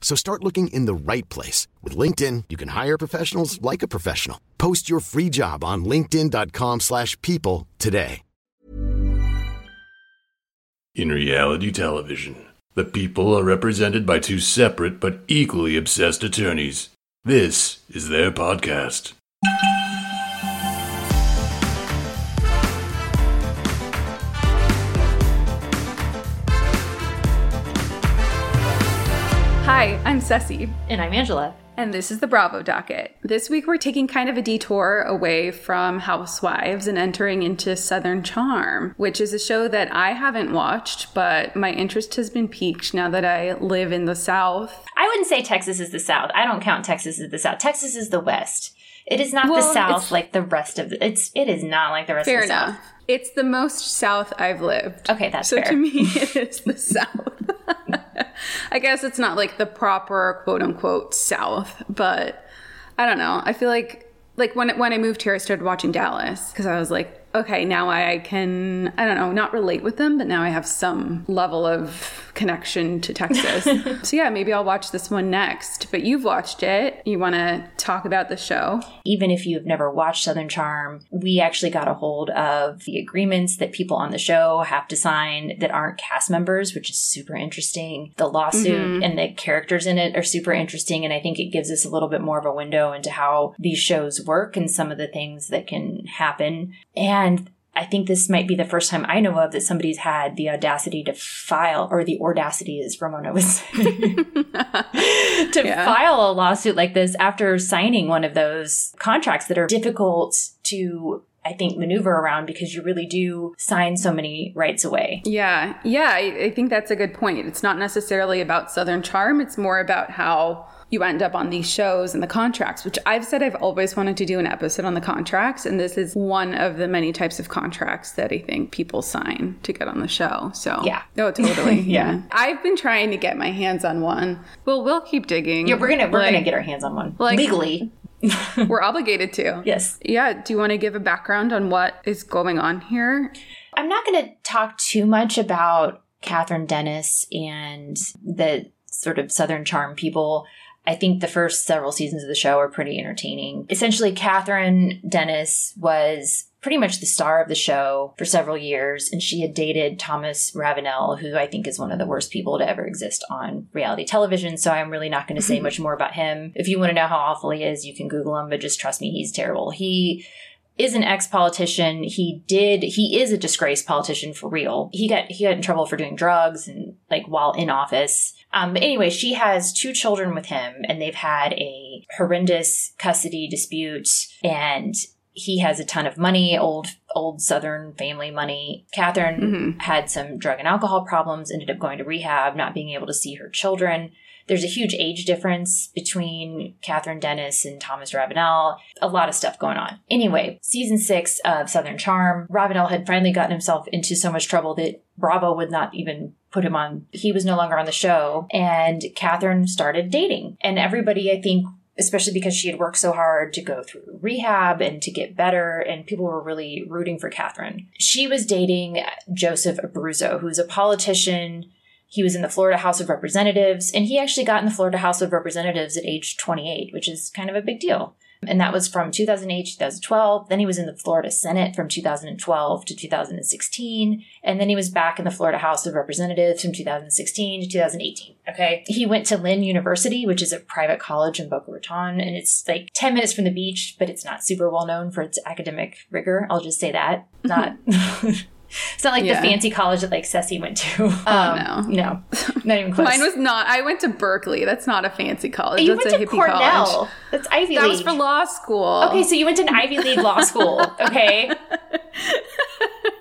So start looking in the right place. With LinkedIn, you can hire professionals like a professional. Post your free job on linkedin.com slash people today. In reality television, the people are represented by two separate but equally obsessed attorneys. This is their podcast. Hi, I'm Ceci, And I'm Angela. and this is the Bravo Docket. This week we're taking kind of a detour away from Housewives and entering into Southern Charm, which is a show that I haven't watched, but my interest has been piqued now that I live in the South. I wouldn't say Texas is the South. I don't count Texas as the South. Texas is the West. It is not Well, the South like the rest of the, it's. It is not like the rest Fair of the enough. South. It's the most South I've lived. Okay, that's so fair. to me, it is the South. I guess it's not like the proper quote unquote South, but I don't know. I feel like like when when I moved here, I started watching Dallas because I was like, okay, now I can I don't know, not relate with them, but now I have some level of connection to Texas. so yeah, maybe I'll watch this one next. But you've watched it. You want to talk about the show? Even if you've never watched Southern Charm, we actually got a hold of the agreements that people on the show have to sign that aren't cast members, which is super interesting. The lawsuit mm-hmm. and the characters in it are super interesting. And I think it gives us a little bit more of a window into how these shows work and some of the things that can happen. And I think this might be the first time I know of that somebody's had the audacity to file, or the audacity, as Ramona was saying, to Yeah. file a lawsuit like this after signing one of those contracts that are difficult to, I think, maneuver around because you really do sign so many rights away. Yeah, yeah, I, I think that's a good point. It's not necessarily about Southern Charm, it's more about how you end up on these shows and the contracts, which I've said I've always wanted to do an episode on the contracts. And this is one of the many types of contracts that I think people sign to get on the show. So, Yeah. Oh, totally. Yeah. yeah. I've been trying to get my hands on one. Well, we'll keep digging. Yeah, we're gonna we're Like, gonna get our hands on one like- legally. We're obligated to. Yes. Yeah. Do you want to give a background on what is going on here? I'm not going to talk too much about Kathryn Dennis and the sort of Southern Charm people. I think the first several seasons of the show are pretty entertaining. Essentially, Kathryn Dennis was pretty much the star of the show for several years, and she had dated Thomas Ravenel, who I think is one of the worst people to ever exist on reality television. So I'm really not going to say mm-hmm. much more about him. If you want to know how awful he is, you can Google him, but just trust me, he's terrible. He is an ex-politician. He did he is a disgraced politician for real. He got he got in trouble for doing drugs and like while in office. Um but anyway, she has two children with him and they've had a horrendous custody dispute and he has a ton of money, old old southern family money. Kathryn had some drug and alcohol problems, ended up going to rehab, not being able to see her children. There's a huge age difference between Kathryn Dennis and Thomas Ravenel. A lot of stuff going on. Anyway, season six of Southern Charm, Ravenel had finally gotten himself into so much trouble that Bravo would not even put him on. He was no longer on the show, and Kathryn started dating. And everybody, I think, especially because she had worked so hard to go through rehab and to get better, and people were really rooting for Kathryn. She was dating Joseph Abruzzo, who's a politician. He was in the Florida House of Representatives, and he actually got in the Florida House of Representatives at age 28, which is kind of a big deal. And that was from 2008 to 2012. Then he was in the Florida Senate from 2012 to 2016. And then he was back in the Florida House of Representatives from 2016 to 2018. Okay. He went to Lynn University, which is a private college in Boca Raton. And it's like 10 minutes from the beach, but it's not super well known for its academic rigor. I'll just say that. Not. It's not like Yeah. the fancy college that like Ceci went to. Um, Oh, no. no, not even close. Mine was not. I went to Berkeley. That's not a fancy college. you That's went a to hippie Cornell. college. That's Ivy That League. was for law school. Okay, so you went to an Ivy League law school. Okay.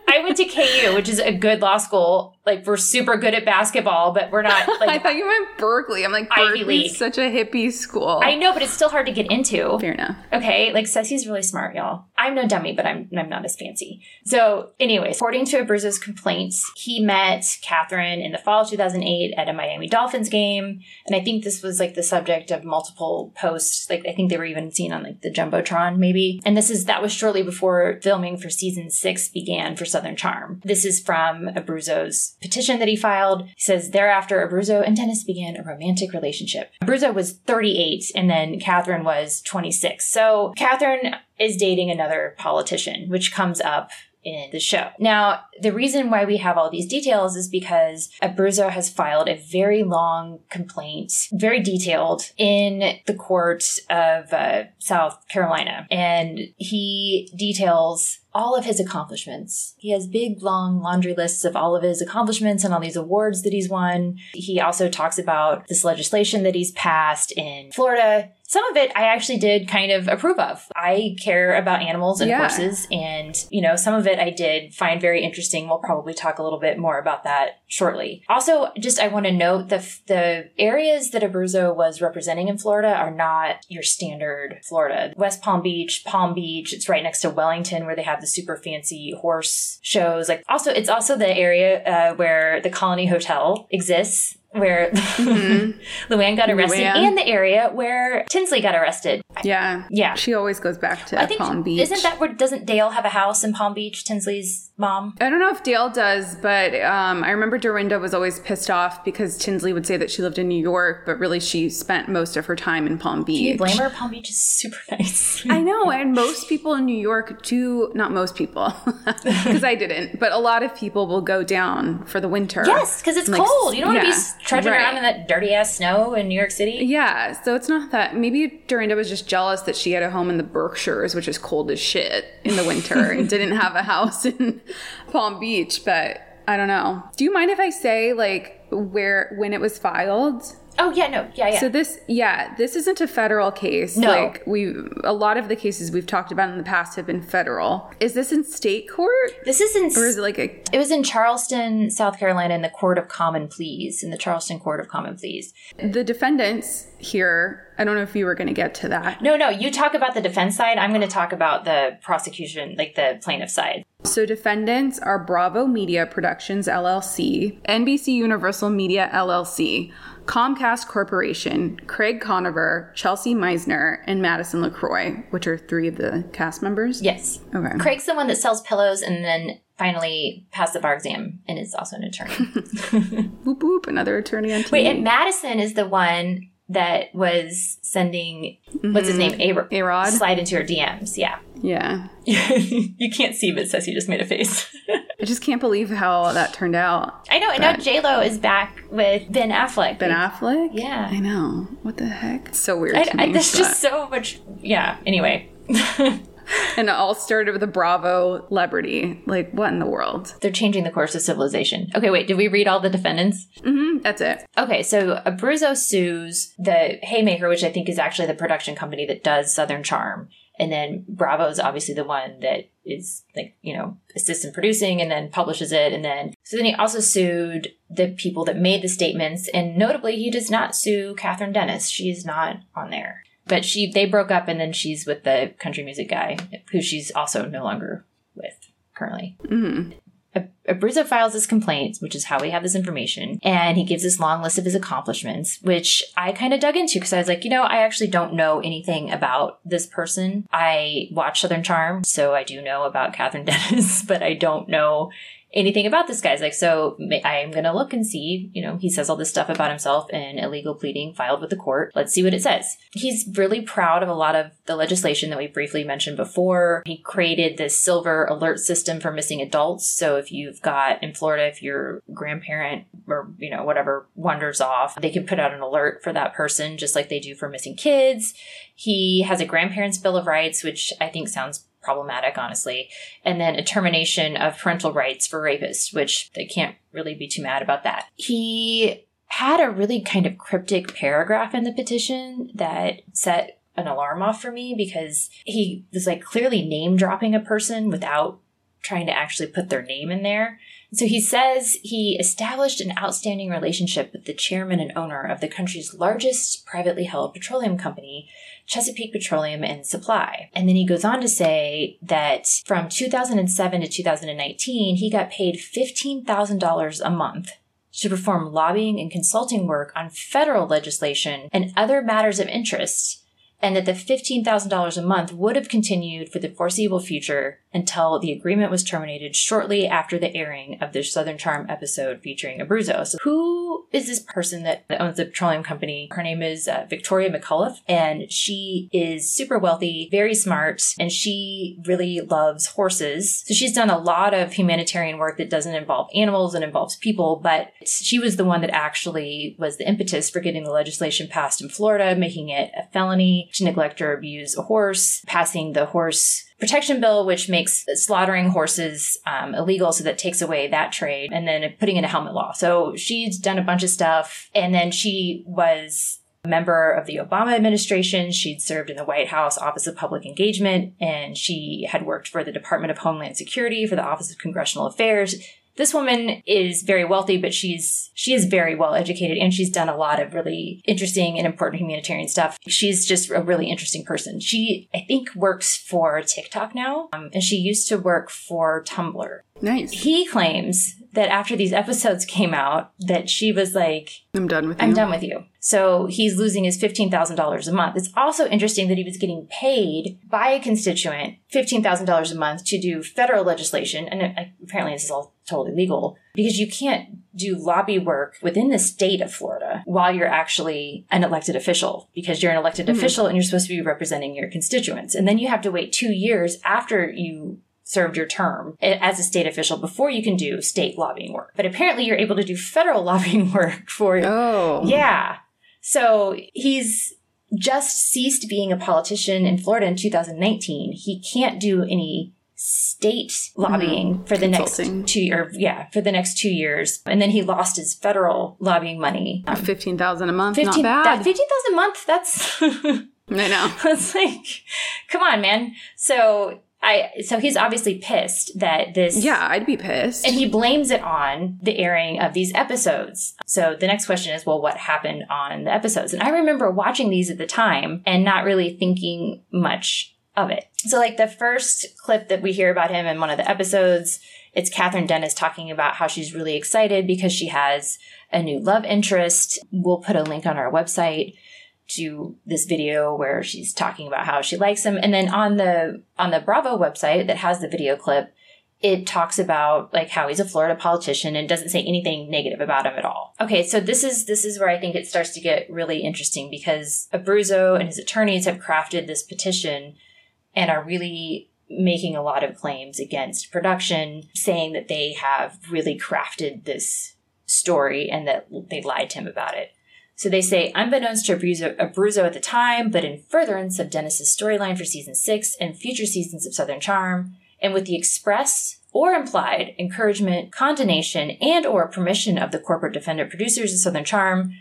I went to KU, which is a good law school. Like we're super good at basketball, but we're not I thought you meant Berkeley. I'm like Ivy League. Such a hippie school. I know, but it's still hard to get into. Fair enough. Okay, like Ceci's really smart, y'all. I'm no dummy, but I'm I'm not as fancy. So, anyways, according to Abruzzo's complaints, he met Kathryn in the fall of 2008 at a Miami Dolphins game, and I think this was like the subject of multiple posts. Like I think they were even seen on like the jumbotron, maybe. And this is that was shortly before filming for season six began for Southern Charm. This is from Abruzzo's petition that he filed. He says thereafter, Abruzzo and Dennis began a romantic relationship. Abruzzo was 38, and then Kathryn was 26. So Kathryn is dating another politician, which comes up in the show. Now, the reason why we have all these details is because Abruzzo has filed a very long complaint, very detailed, in the court of uh, South Carolina. And he details all of his accomplishments. He has big, long laundry lists of all of his accomplishments and all these awards that he's won. He also talks about this legislation that he's passed in Florida. Some of it I actually did kind of approve of. I care about animals and Yeah. horses, and you know, some of it I did find very interesting. We'll probably talk a little bit more about that shortly. Also, just I want to note the the areas that Abruzzo was representing in Florida are not your standard Florida. West Palm Beach, Palm Beach. It's right next to Wellington, where they have the super fancy horse shows. Like, also, it's also the area uh, where the Colony Hotel exists. Where Luann got arrested, Luann. and the area where Tinsley got arrested. Yeah. Yeah. She always goes back to I think Palm Beach. isn't that where doesn't Dale have a house in Palm Beach? Tinsley's mom. I don't know if Dale does, but um, I remember Dorinda was always pissed off because Tinsley would say that she lived in New York, but really she spent most of her time in Palm Beach. Do you blame her? Palm Beach is super nice. I know, and most people in New York do, not most people, because I didn't, but a lot of people will go down for the winter. yes, because it's Like, cold. You don't want to be trudging right. around in that dirty ass snow in New York City. Yeah, so it's not that. Maybe Dorinda was just jealous that she had a home in the Berkshires, which is cold as shit in the winter, and didn't have a house in Palm Beach. But I don't know. Do you mind if I say like where when it was filed? Oh yeah, no, yeah, yeah. So this, yeah, this isn't a federal case. No. Like we, a lot of the cases we've talked about in the past have been federal. Is this in state court, this is in. or is it like a? it was in Charleston, South Carolina, in the Court of Common Pleas, in the Charleston Court of Common Pleas. The defendants here. I don't know if you were going to get to that. No, no, you talk about the defense side. I'm going to talk about the prosecution, like the plaintiff side. So defendants are Bravo Media Productions LLC, NBC Universal Media LLC, Comcast Corporation, Craig Conover, Chelsea Meissner, and Madison LaCroix, which are three of the cast members. Yes, Okay. Craig's the one that sells pillows and then finally passed the bar exam and is also an attorney. Whoop whoop, another attorney on TV. Wait, and Madison is the one that was sending what's his mm-hmm. name, A- A-Rod? slide into her DMs. Yeah, yeah. you can't see, but Ceci just made a face. I just can't believe how that turned out. I know, and now J Lo is back with Ben Affleck. Ben Affleck? Yeah. I know. What the heck? It's so weird I, I, there's but- just so much. Yeah. Anyway, and it all started with a Bravo celebrity. Like, what in the world? they're changing the course of civilization. Okay, wait. Did we read all the defendants? Mm-hmm, that's it. Okay, so Abruzzo sues the Haymaker, which I think is actually the production company that does Southern Charm. And then Bravo is obviously the one that is like, you know, assists in producing and then publishes it. And then, so then he also sued the people that made the statements. And notably, he does not sue Kathryn Dennis. She is not on there. But she, they broke up and then she's with the country music guy who she's also no longer with currently. Mm-hmm. Ab- Abruzzo files his complaints, which is how we have this information, and he gives this long list of his accomplishments, which I kind of dug into because I was like, you know, I actually don't know anything about this person. I watch Southern Charm, so I do know about Kathryn Dennis, but I don't know anything about this guy's like so i'm gonna look and see you know he says all this stuff about himself in illegal pleading filed with the court. Let's see what it says. He's really proud of a lot of the legislation that we briefly mentioned before. He created this silver alert system for missing adults. So if you've got in florida if your grandparent or you know whatever wanders off they can put out an alert for that person just like they do for missing kids. He has a grandparents bill of rights which i think sounds problematic, honestly. And then a termination of parental rights for rapists, which they can't really be too mad about that. He had a really kind of cryptic paragraph in the petition that set an alarm off for me because he was like clearly name dropping a person without trying to actually put their name in there. So he says he established an outstanding relationship with the chairman and owner of the country's largest privately held petroleum company, Chesapeake Petroleum and Supply. And then he goes on to say that from 2007 to 2019, he got paid $15,000 a month to perform lobbying and consulting work on federal legislation and other matters of interest and that the $15,000 a month would have continued for the foreseeable future until the agreement was terminated shortly after the airing of the Southern Charm episode featuring Abruzzo. So, who is this person that owns the petroleum company? Her name is uh, Victoria McCullough, and she is super wealthy, very smart, and she really loves horses. So, she's done a lot of humanitarian work that doesn't involve animals and involves people, but she was the one that actually was the impetus for getting the legislation passed in Florida, making it a felony to neglect or abuse a horse, passing the horse protection bill, which makes slaughtering horses um, illegal. So that takes away that trade and then putting in a helmet law. So she's done a bunch of stuff. And then she was a member of the Obama administration. She'd served in the White House Office of Public Engagement and she had worked for the Department of Homeland Security for the Office of Congressional Affairs. This woman is very wealthy, but she's she is very well educated and she's done a lot of really interesting and important humanitarian stuff. She's just a really interesting person. She I think works for TikTok now, um, and she used to work for Tumblr. Nice. He claims that after these episodes came out, that she was like, I'm done with you. I'm done with you. So he's losing his $15,000 a month. It's also interesting that he was getting paid by a constituent $15,000 a month to do federal legislation. And apparently this is all totally legal because you can't do lobby work within the state of Florida while you're actually an elected official because you're an elected mm-hmm. official and you're supposed to be representing your constituents. And then you have to wait two years after you served your term as a state official before you can do state lobbying work. But apparently you're able to do federal lobbying work for Oh. Yeah. So he's just ceased being a politician in Florida in 2019. He can't do any state lobbying mm-hmm. for the Consulting. next two or yeah for the next two years and then he lost his federal lobbying money um, 15000 a month 15, not bad 15000 a month that's i know it's like come on man so I so he's obviously pissed that this Yeah, I'd be pissed. And he blames it on the airing of these episodes. So the next question is, well, what happened on the episodes? And I remember watching these at the time and not really thinking much of it. So like the first clip that we hear about him in one of the episodes, it's Kathryn Dennis talking about how she's really excited because she has a new love interest. We'll put a link on our website to this video where she's talking about how she likes him. And then on the on the Bravo website that has the video clip, it talks about like how he's a Florida politician and doesn't say anything negative about him at all. Okay, so this is this is where I think it starts to get really interesting because Abruzzo and his attorneys have crafted this petition and are really making a lot of claims against production, saying that they have really crafted this story and that they lied to him about it. So they say, unbeknownst to Abruzzo, Abruzzo at the time, but in furtherance of Dennis's storyline for season six and future seasons of Southern Charm, and with the express or implied encouragement, condonation, and or permission of the corporate defendant producers of Southern Charm,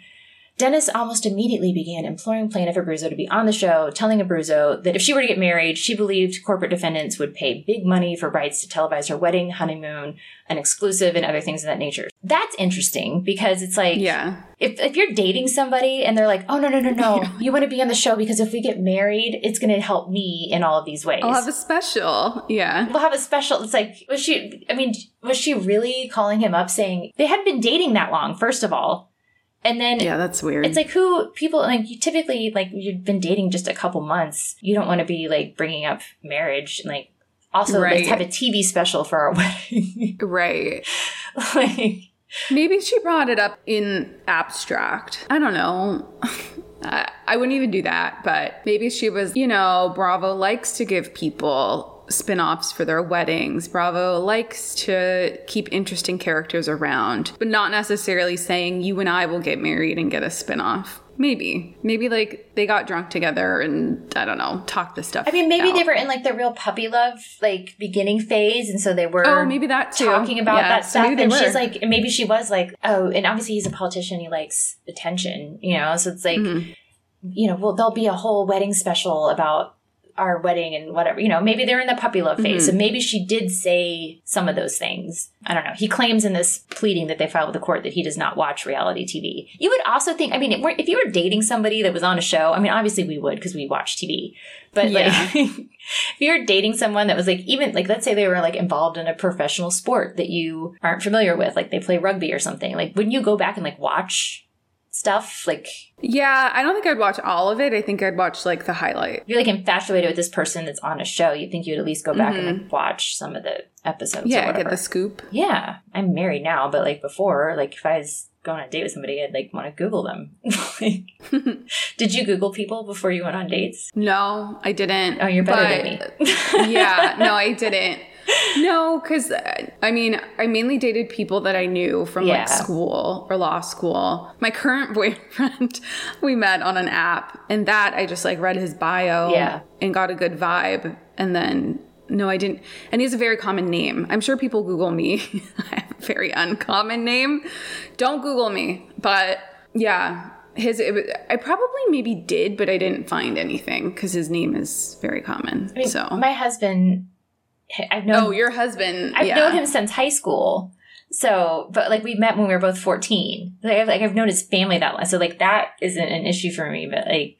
Dennis almost immediately began imploring plaintiff Abruzzo to be on the show, telling Abruzzo that if she were to get married, she believed corporate defendants would pay big money for rights to televise her wedding, honeymoon, an exclusive, and other things of that nature. That's interesting because it's like, Yeah. if, if you're dating somebody and they're like, oh, no, no, no, no, you want to be on the show because if we get married, it's going to help me in all of these ways. I'll have a special. Yeah. we'll have a special. It's like, was she, I mean, was she really calling him up saying they hadn't been dating that long, first of all? And then Yeah, that's weird. it's like who people like you typically like you've been dating just a couple months. You don't want to be like bringing up marriage and like also Right. let's have a TV special for our wedding. right. like Maybe she brought it up in abstract. I don't know. I, I wouldn't even do that, but maybe she was, you know, Bravo likes to give people spin offs for their weddings. Bravo likes to keep interesting characters around, but not necessarily saying you and I will get married and get a spin off. Maybe. Maybe like they got drunk together and I don't know, talked this stuff. I mean, maybe out. they were in like the real puppy love like beginning phase, and so they were. Oh, maybe that too. talking about Yeah, that stuff. and were. she's like, and maybe she was like, oh, and obviously he's a politician. He likes attention, you know. So it's like, Mm-hmm. you know, well, there'll be a whole wedding special about our wedding and whatever. You know, maybe they're in the puppy love phase. Mm-hmm. So maybe she did say some of those things. I don't know. He claims in this pleading that they filed with the court that he does not watch reality TV. You would also think, I mean, if if you were dating somebody that was on a show, I mean, obviously we would because we watch TV. But Yeah. like, if you're dating someone that was like, even like, let's say they were like involved in a professional sport that you aren't familiar with, like they play rugby or something, like, wouldn't you go back and like watch stuff? Like, Yeah, I don't think I'd watch all of it. I think I'd watch like the highlight. if you're like infatuated with this person that's on a show, you think you'd at least go back and like watch some of the episodes. Mm-hmm. Yeah, get the scoop. Yeah, I'm married now, but like before, like if I was going on a date with somebody, I'd like want to Google them. like, did you Google people before you went on dates? No, I didn't. Oh, you're better But- than me. yeah, no, I didn't. No, because uh, I mean, I mainly dated people that I knew from Yeah. like school or law school. My current boyfriend, we met on an app, and that I just like read his bio Yeah. and got a good vibe. And then, no, I didn't. And he has a very common name. I'm sure people Google me. I have a very uncommon name. Don't Google me. But yeah. His, it, was- I probably maybe did, but I didn't find anything because his name is very common. I mean, so, my husband, I've known Oh, your husband. I've yeah. known him since high school. So, but like we met when we were both 14. Like I've, like I've known his family that long. So like that isn't an issue for me, but like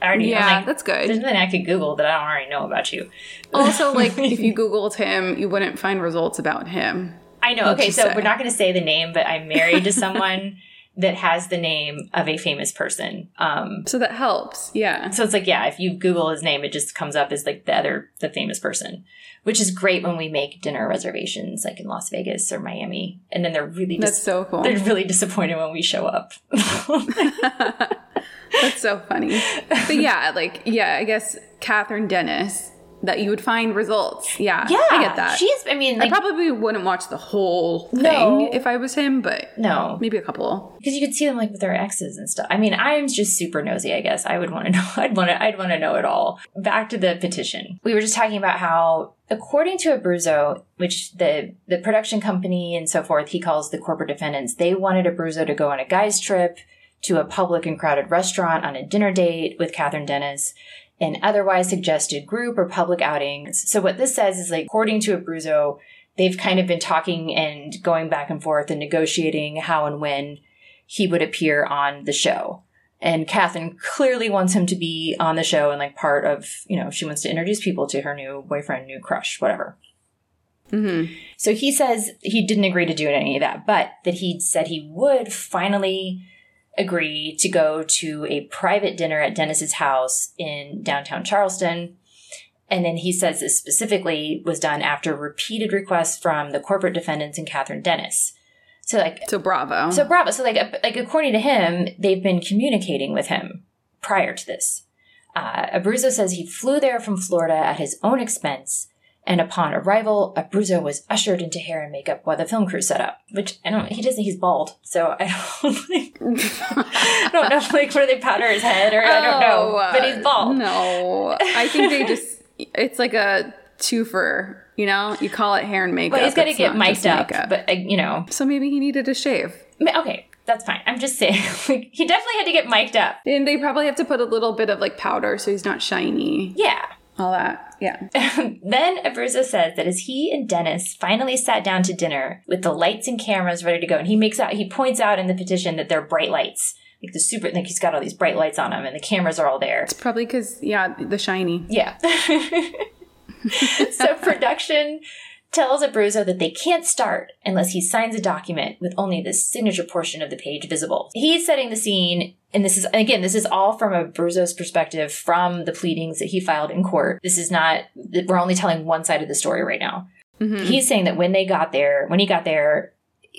I already, Yeah, like, that's good. There's nothing I could Google that I don't already know about you. Also, like if you Googled him, you wouldn't find results about him. I know. Okay, so say? we're not going to say the name, but I'm married to someone that has the name of a famous person. Um, So that helps. Yeah. so it's like, yeah, if you Google his name, it just comes up as like the other, the famous person, which is great when we make dinner reservations, like in Las Vegas or Miami, and then they're really That's so cool. they're really disappointed when we show up. That's so funny. But yeah, like yeah, I guess Kathryn Dennis that you would find results. Yeah. yeah, I get that. She's, I mean, I probably wouldn't watch the whole thing No. if I was him, but no, maybe a couple. because you could see them like with their exes and stuff. I mean, I'm just super nosy. I guess I would want to know. I'd want to. I'd want to know it all. Back to the petition. We were just talking about how, according to Abruzzo, which the the production company and so forth, he calls the corporate defendants. They wanted Abruzzo to go on a guy's trip to a public and crowded restaurant on a dinner date with Kathryn Dennis. And otherwise suggested group or public outings. So what this says is like, according to Abruzzo, they've kind of been talking and going back and forth and negotiating how and when he would appear on the show. And Catherine clearly wants him to be on the show and like part of, you know, she wants to introduce people to her new boyfriend, new crush, whatever. Mm-hmm. So he says he didn't agree to do any of that, but that he said he would finally agree to go to a private dinner at Dennis's house in downtown Charleston. And then he says this specifically was done after repeated requests from the corporate defendants and Kathryn Dennis. So like So bravo. so Bravo. So like like according to him, they've been communicating with him prior to this. Uh, Abruzzo says he flew there from Florida at his own expense, and upon arrival, Abruzzo was ushered into hair and makeup while the film crew set up. Which I don't. He doesn't. He's bald, so I don't. Like, I don't know. Like where they powder his head, or I don't know. Oh, But he's bald. No. I think they just it's like a twofer, you know? You call it hair and makeup. But he's got to get mic'd up. makeup. But uh, you know, so maybe he needed a shave. Okay, that's fine. I'm just saying, like, he definitely had to get mic'd up. And they probably have to put a little bit of like powder so he's not shiny. Yeah. All that. Yeah. then Abruzzo says that as he and Dennis finally sat down to dinner with the lights and cameras ready to go, and he makes out, he points out in the petition that they're bright lights. Like the super, like he's got all these bright lights on him and the cameras are all there. It's probably because, yeah, the shiny. Yeah. so production tells Abruzzo that they can't start unless he signs a document with only the signature portion of the page visible. He's setting the scene, and this is, again, this is all from Abruzzo's perspective from the pleadings that he filed in court. This is not, we're only telling one side of the story right now. Mm-hmm. He's saying that when they got there, when he got there,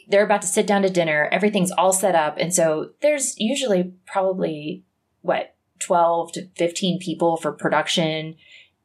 they're about to sit down to dinner, everything's all set up, and so there's usually probably, what, 12 to 15 people for production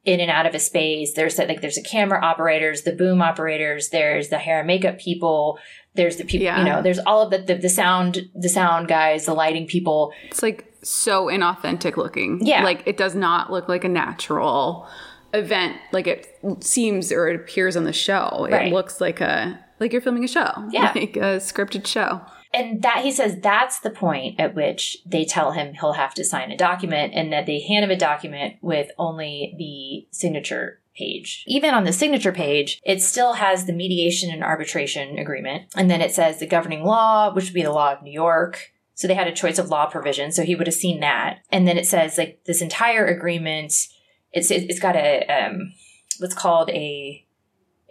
in and out of a space. There's like there's the camera operators, the boom operators, there's the hair and makeup people, there's the people, yeah. you know, there's all of the, the, the sound the sound guys, the lighting people. It's like so inauthentic looking. Yeah, like it does not look like a natural event. Like it seems or it appears on the show. Right. It looks like a like you're filming a show. Yeah, like a scripted show and that he says that's the point at which they tell him he'll have to sign a document and that they hand him a document with only the signature page. Even on the signature page, it still has the mediation and arbitration agreement. And then it says the governing law, which would be the law of New York. So they had a choice of law provision. So he would have seen that. And then it says like this entire agreement, it's, it's got a, um, what's called a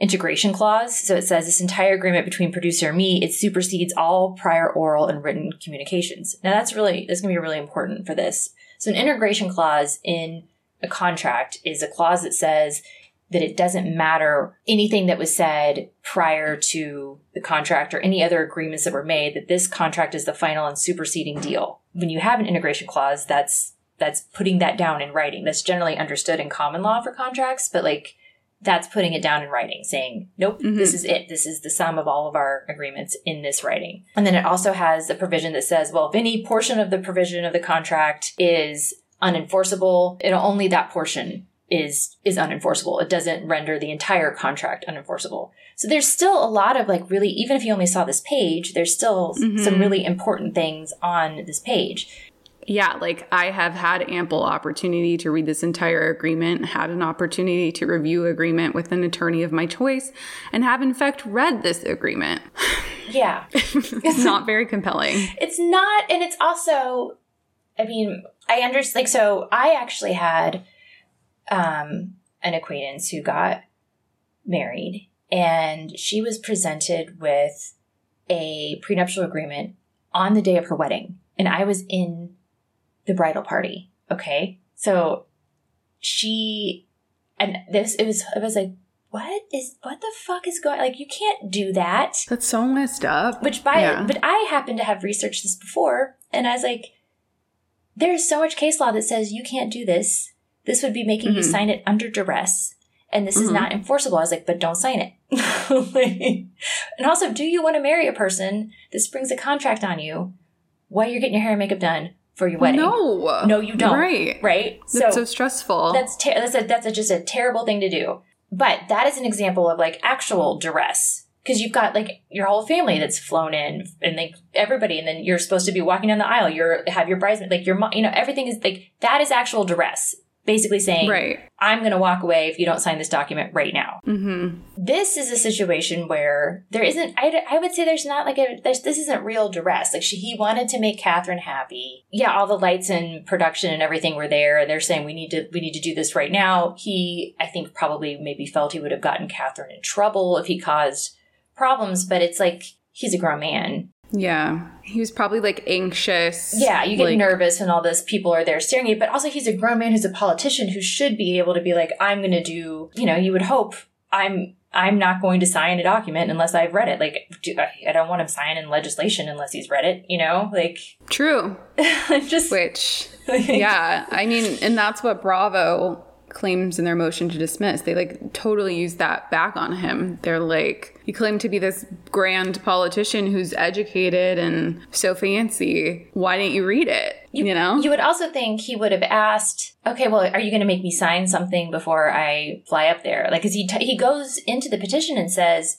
integration clause. So it says this entire agreement between producer and me, it supersedes all prior oral and written communications. Now that's really, that's going to be really important for this. So an integration clause in a contract is a clause that says that it doesn't matter anything that was said prior to the contract or any other agreements that were made, that this contract is the final and superseding deal. When you have an integration clause, that's that's putting that down in writing. That's generally understood in common law for contracts, but like that's putting it down in writing, saying, nope, mm-hmm. this is it. This is the sum of all of our agreements in this writing. And then it also has a provision that says, well, if any portion of the provision of the contract is unenforceable, it only that portion is is unenforceable. It doesn't render the entire contract unenforceable. So there's still a lot of like really even if you only saw this page, there's still mm-hmm. some really important things on this page yeah, like I have had ample opportunity to read this entire agreement, had an opportunity to review agreement with an attorney of my choice, and have in fact read this agreement. Yeah. it's not very compelling. It's not, and it's also, I mean, I understand, like, so I actually had um, an acquaintance who got married, and she was presented with a prenuptial agreement on the day of her wedding. And I was in the bridal party. Okay. So she, and this, it was, it was like, what is, what the fuck is going, like, you can't do that. That's so messed up. Which by, yeah. but I happen to have researched this before and I was like, there's so much case law that says you can't do this. This would be making mm-hmm. you sign it under duress. And this mm-hmm. is not enforceable. I was like, but don't sign it. and also, do you want to marry a person that springs a contract on you while you're getting your hair and makeup done for your wedding. No, no, you don't. Right, right. That's so, so stressful. That's ter- that's a, that's a, just a terrible thing to do. But that is an example of like actual duress because you've got like your whole family that's flown in and like everybody, and then you're supposed to be walking down the aisle. You're have your bridesmaid, like your mom. You know, everything is like that is actual duress basically saying, right. I'm going to walk away if you don't sign this document right now. Mm-hmm. This is a situation where there isn't, I, I would say there's not like a, this isn't real duress. Like she, he wanted to make Kathryn happy. Yeah, all the lights and production and everything were there. And they're saying we need to, we need to do this right now. He, I think probably maybe felt he would have gotten Kathryn in trouble if he caused problems, but it's like, he's a grown man. Yeah. He was probably like anxious. Yeah, you get like, nervous and all this people are there staring at you, but also he's a grown man who's a politician who should be able to be like, I'm going to do, you know, you would hope I'm I'm not going to sign a document unless I've read it. Like, do, I don't want him signing legislation unless he's read it, you know? Like, true. just, which, yeah. I mean, and that's what Bravo claims in their motion to dismiss. They like totally use that back on him. They're like, you claim to be this grand politician who's educated and so fancy. Why didn't you read it? You, you know? You would also think he would have asked, okay, well, are you going to make me sign something before I fly up there? Like, cause he, t- he goes into the petition and says,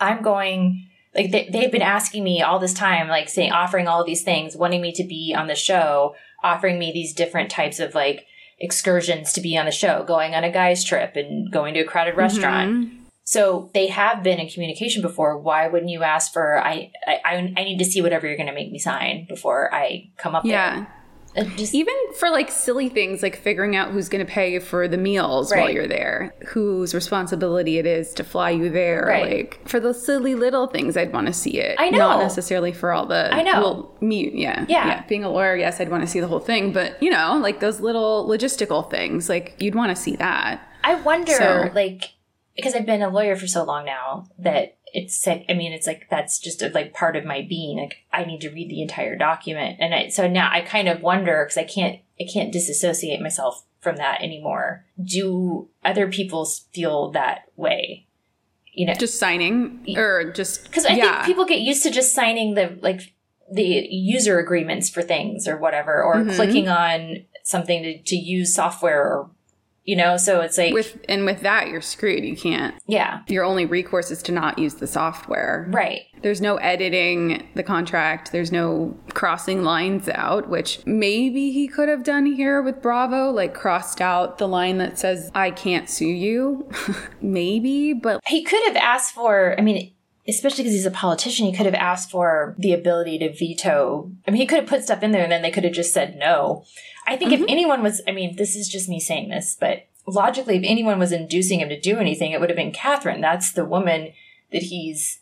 I'm going like they, they've been asking me all this time, like saying, offering all these things, wanting me to be on the show, offering me these different types of like excursions to be on the show, going on a guy's trip and going to a crowded mm-hmm. restaurant. So they have been in communication before. Why wouldn't you ask for I I, I need to see whatever you're going to make me sign before I come up Yeah. there? It Just, Even for like silly things like figuring out who's going to pay for the meals while you're there, whose responsibility it is to fly you there. Right. Like for those silly little things, I'd want to see it. I know. Not necessarily for all the. I know. Well, me, yeah. Yeah. Being a lawyer, yes, I'd want to see the whole thing. But, you know, like those little logistical things, like you'd want to see that. I wonder, So- like, because I've been a lawyer for so long now that it's like, I mean, it's like that's just like part of my being. Like, I need to read the entire document, and I, so now I kind of wonder because I can't, I can't disassociate myself from that anymore. Do other people feel that way? You know, Just signing or just. because I yeah. think people get used to just signing the like the user agreements for things or whatever, or Mhm. clicking on something to, to use software or you know. So it's like, With and with that, you're screwed. You can't. yeah, Your only recourse is to not use the software. right. There's no editing the contract. There's no crossing lines out, which maybe he could have done here with Bravo, like crossed out the line that says, I can't sue you. maybe, but he could have asked for i mean especially because he's a politician he could have asked for the ability to veto i mean he could have put stuff in there and then they could have just said no i think if mm-hmm. anyone was i mean this is just me saying this but logically if anyone was inducing him to do anything it would have been kathryn. That's the woman that he's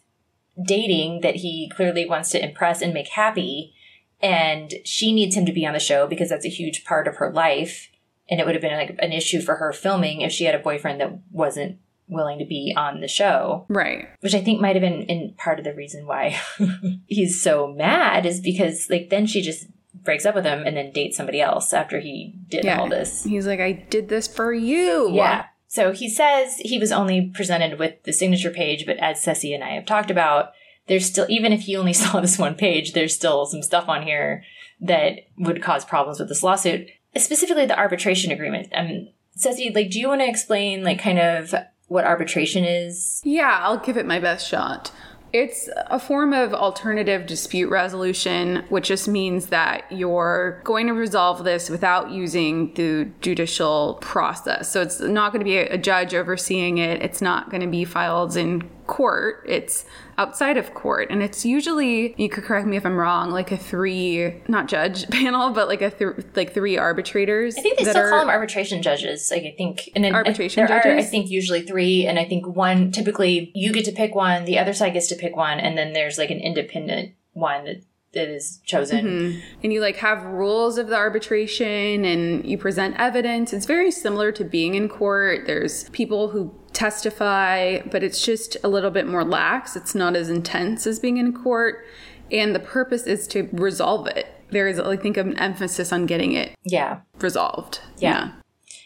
dating that he clearly wants to impress and make happy. And she needs him to be on the show because that's a huge part of her life. And it would have been like an issue for her filming if she had a boyfriend that wasn't willing to be on the show. Right. which i think might have been in part of the reason why he's so mad is because like then she just breaks up with him and then dates somebody else after he did Yeah. all this He's like, I did this for you. yeah. So he says he was only presented with the signature page, but as Ceci and I have talked about, there's still, even if he only saw this one page, there's still some stuff on here that would cause problems with this lawsuit, specifically the arbitration agreement. Um, Ceci, like, do you want to explain, like, kind of what arbitration is? Yeah, I'll give it my best shot. It's a form of alternative dispute resolution, which just means that you're going to resolve this without using the judicial process. So it's not going to be a judge overseeing it. It's not going to be filed in court. It's outside of court. And it's usually, you could correct me if I'm wrong, like a three, not judge panel, but like a th- like three arbitrators. I think they still call them arbitration judges. Like I think, and then Arbitration there are, I think usually three, and I think one. Typically, you get to pick one, the other side gets to pick one, and then there's like an independent one that that is chosen. Mm-hmm. and you like have rules of the arbitration and you present evidence. It's very similar to being in court. There's people who testify, but it's just a little bit more lax. It's not as intense as being in court. And the purpose is to resolve it. There is, I think, an emphasis on getting it Yeah, resolved. Yeah.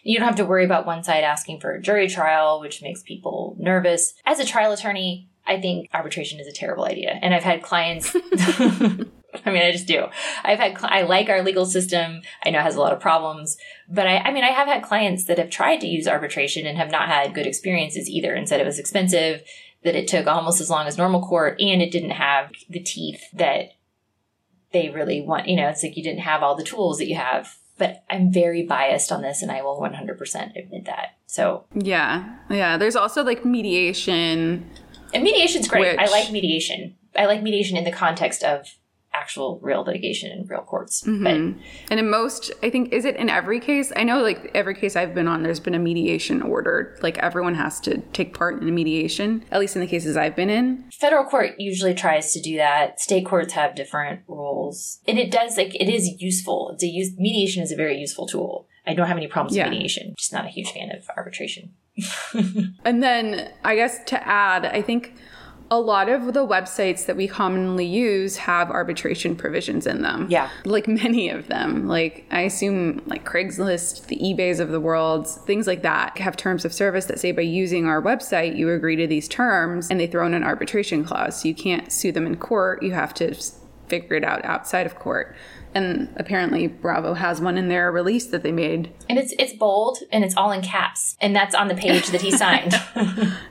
you don't have to worry about one side asking for a jury trial, which makes people nervous. As a trial attorney, I think arbitration is a terrible idea, and I've had clients. I mean, I just do. I've had, cli- I like our legal system. I know it has a lot of problems, but I, I mean, I have had clients that have tried to use arbitration and have not had good experiences either and said it was expensive, that it took almost as long as normal court, and it didn't have the teeth that they really want. You know, it's like you didn't have all the tools that you have. But I'm very biased on this, and I will 100% admit that. So, Yeah. Yeah. There's also like mediation. and mediation's great. I like mediation. I like mediation in the context of actual real litigation in real courts. Mm-hmm. But And in most, I think, is it in every case? I know, like, every case I've been on, there's been a mediation ordered. Like, everyone has to take part in a mediation, at least in the cases I've been in. federal court usually tries to do that. State courts have different rules, and it does like it is useful. It's a use mediation is a very useful tool. I don't have any problems Yeah. with mediation. Just not a huge fan of arbitration. And then, I guess to add, I think a lot of the websites that we commonly use have arbitration provisions in them. Yeah. Like many of them. Like, I assume, like Craigslist, the eBays of the world, things like that have terms of service that say by using our website, you agree to these terms, and they throw in an arbitration clause. So you can't sue them in court. You have to figure it out outside of court. And apparently, Bravo has one in their release that they made. And it's it's bold and it's all in caps, and that's on the page that he signed.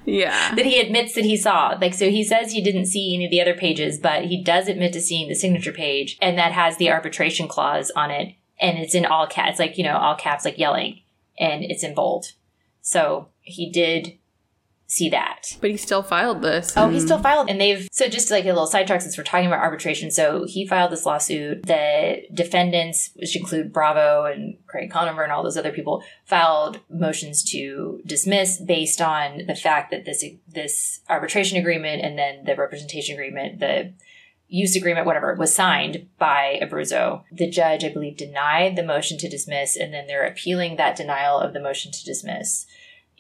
Yeah. that he admits that he saw. Like, so he says he didn't see any of the other pages, but he does admit to seeing the signature page, and that has the arbitration clause on it, and it's in all caps, like, you know, all caps, like yelling, and it's in bold. So he did see that. But he still filed this. Oh, he still filed, and they've so just like a little sidetrack since we're talking about arbitration. So he filed this lawsuit. The defendants, which include Bravo and Craig Conover and all those other people, filed motions to dismiss based on the fact that this this arbitration agreement and then the representation agreement, the use agreement, whatever, was signed by Abruzzo. The judge, I believe, denied the motion to dismiss, and then they're appealing that denial of the motion to dismiss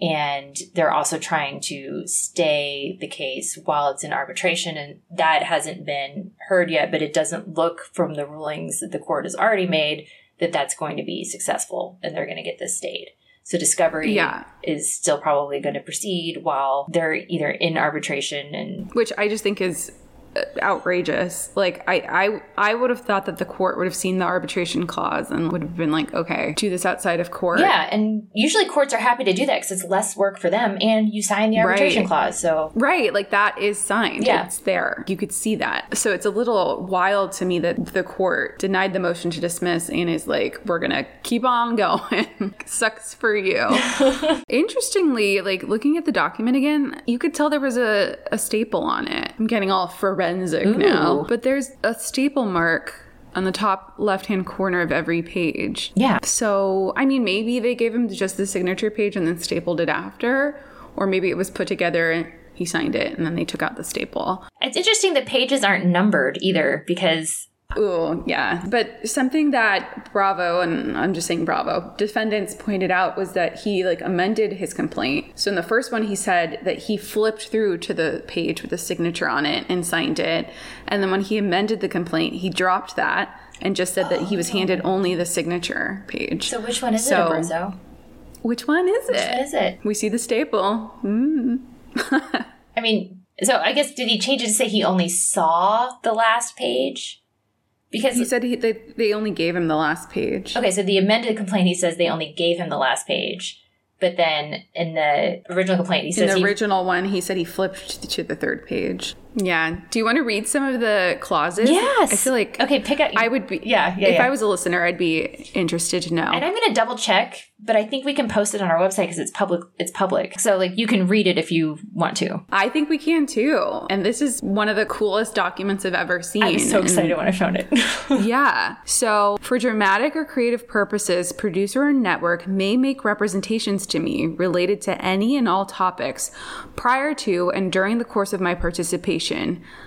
and they're also trying to stay the case while it's in arbitration and that hasn't been heard yet but it doesn't look from the rulings that the court has already made that that's going to be successful and they're going to get this stayed so discovery Yeah. is still probably going to proceed while they're either in arbitration and which I just think is outrageous. Like I, I, I would have thought that the court would have seen the arbitration clause and would have been like, okay, do this outside of court. yeah and usually courts are happy to do that because it's less work for them and you sign the arbitration Right. clause so Right, like that is signed. Yeah. It's there. You could see that. So it's a little wild to me that the court denied the motion to dismiss and is like, we're going to keep on going. Sucks for you. Interestingly, like looking at the document again, you could tell there was a, a staple on it. I'm getting all forensic now. But there's a staple mark on the top left hand corner of every page. Yeah. So, I mean, maybe they gave him just the signature page and then stapled it after, or maybe it was put together and he signed it and then they took out the staple. it's interesting that pages aren't numbered either because Ooh, yeah. But something that Bravo, and I'm just saying Bravo, defendants pointed out was that he like amended his complaint. So in the first one, he said that he flipped through to the page with the signature on it and signed it. And then when he amended the complaint, he dropped that and just said that he was handed only the signature page. So which one is So- it, Abruzzo? Which one is it? What is it? We see the staple. Mm. I mean, so I guess did he change it to say he only saw the last page? Because He said he, they, they only gave him the last page. okay, so the amended complaint he says they only gave him the last page, but then in the original complaint he In says the he, original one, he said he flipped to the third page. Yeah. Do you want to read some of the clauses? yes. I feel like okay, pick up. I would be. Yeah, yeah, If yeah. I was a listener, I'd be interested to know. and I'm gonna double check, but I think we can post it on our website because it's public. It's public, so like you can read it if you want to. I think we can too. And this is one of the coolest documents I've ever seen. I'm so And- excited when I found it. yeah. So, for dramatic or creative purposes, producer or network may make representations to me related to any and all topics prior to and during the course of my participation.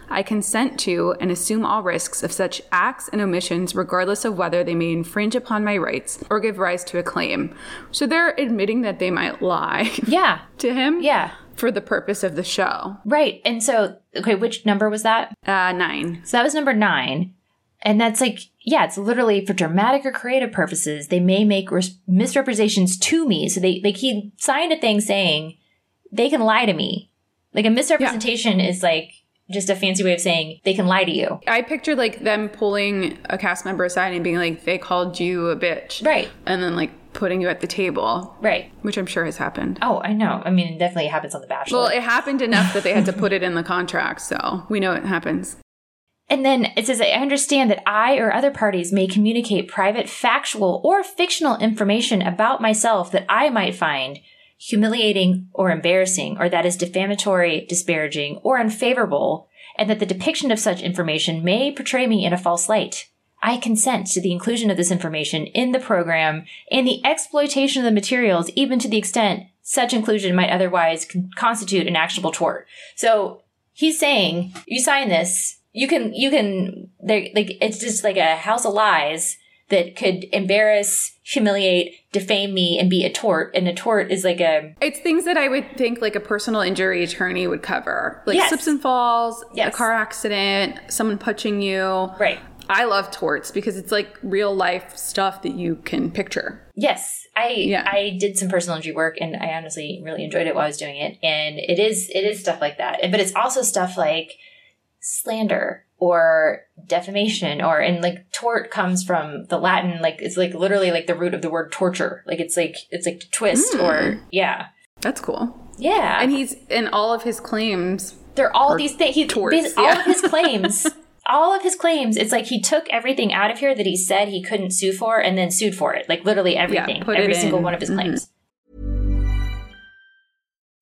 I consent to and assume all risks of such acts and omissions, regardless of whether they may infringe upon my rights or give rise to a claim. So, they're admitting that they might lie yeah, to him yeah, for the purpose of the show. right. And so, okay, which number was that? Uh, nine. So that was number nine. And that's like, yeah, it's literally for dramatic or creative purposes. They may make res- misrepresentations to me. So they, like, he signed a thing saying they can lie to me. Like a misrepresentation is like just a fancy way of saying they can lie to you. I pictured like them pulling a cast member aside and being like, they called you a bitch. Right. And then like putting you at the table, Right. which I'm sure has happened. Oh, I know. I mean, it definitely happens on The Bachelor. Well, it happened enough that they had to put it in the contract, so we know it happens. And then it says, I understand that I or other parties may communicate private, factual, or fictional information about myself that I might find humiliating or embarrassing, or that is defamatory, disparaging, or unfavorable, and that the depiction of such information may portray me in a false light. I consent to the inclusion of this information in the program and the exploitation of the materials, even to the extent such inclusion might otherwise con- constitute an actionable tort. So he's saying, you sign this, you can, you can, like, it's just like a house of lies that could embarrass, humiliate, defame me, and be a tort. And a tort is like a, It's things that I would think like a personal injury attorney would cover, like Yes. slips and falls, Yes. a car accident, someone punching you. right. I love torts because it's like real life stuff that you can picture. Yes, I Yeah. I did some personal injury work, and I honestly really enjoyed it while I was doing it. And it is it is stuff like that, but it's also stuff like slander or defamation or and like tort comes from the Latin like it's like literally like the root of the word torture. Like it's like it's like twist hmm. or yeah. That's cool. Yeah. And he's in all of his claims. They're all these things. He, torts, bas- all of his claims, all of his claims. It's like he took everything out of here that he said he couldn't sue for, and then sued for it. Like literally everything, put every single in. one of his claims. Mm-hmm.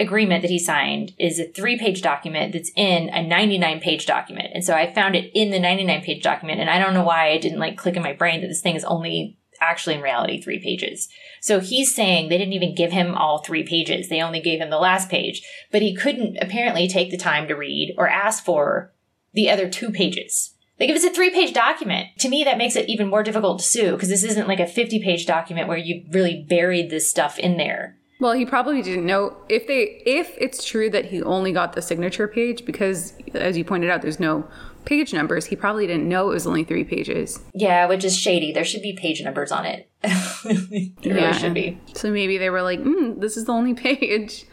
agreement that he signed is a three page document that's in a 99 page document. And so I found it in the 99 page document. And I don't know why I didn't like click in my brain that this thing is only actually in reality three pages. So he's saying they didn't even give him all three pages. They only gave him the last page, but he couldn't apparently take the time to read or ask for the other two pages. Like if it's a three page document, to me that makes it even more difficult to sue because this isn't like a 50 page document where you really buried this stuff in there. Well, he probably didn't know if they if it's true that he only got the signature page because as you pointed out there's no page numbers. He probably didn't know it was only 3 pages. Yeah, which is shady. There should be page numbers on it. there really should be. So maybe they were like, mm, this is the only page.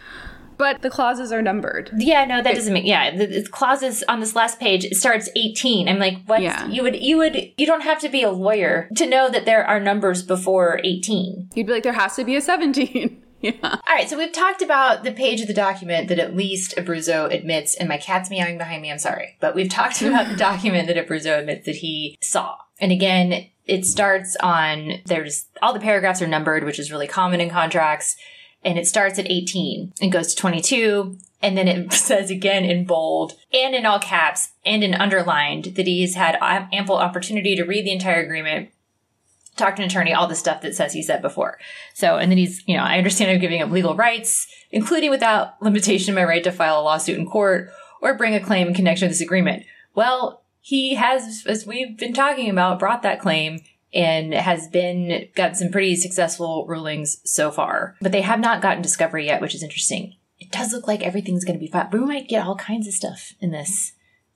But the clauses are numbered. Yeah, no, that doesn't make. Yeah, the, the clauses on this last page it starts eighteen. I'm like, what? Yeah. You would, you would, you don't have to be a lawyer to know that there are numbers before eighteen. You'd be like, there has to be a 17. yeah. All right, so we've talked about the page of the document that at least Abruzzo admits, and my cat's meowing behind me. I'm sorry, but we've talked about the document that Abruzzo admits that he saw. And again, it starts on there's all the paragraphs are numbered, which is really common in contracts, and it starts at 18 and goes to 22. And then it says again in bold and in all caps and in underlined that he's had ample opportunity to read the entire agreement talk to an attorney, all the stuff that says he said before. So, and then he's, you know, I understand I'm giving up legal rights, including without limitation my right to file a lawsuit in court or bring a claim in connection with this agreement. Well, he has, as we've been talking about, brought that claim and has been got some pretty successful rulings so far. But they have not gotten discovery yet, which is interesting. It does look like everything's going to be fine. We might get all kinds of stuff in this.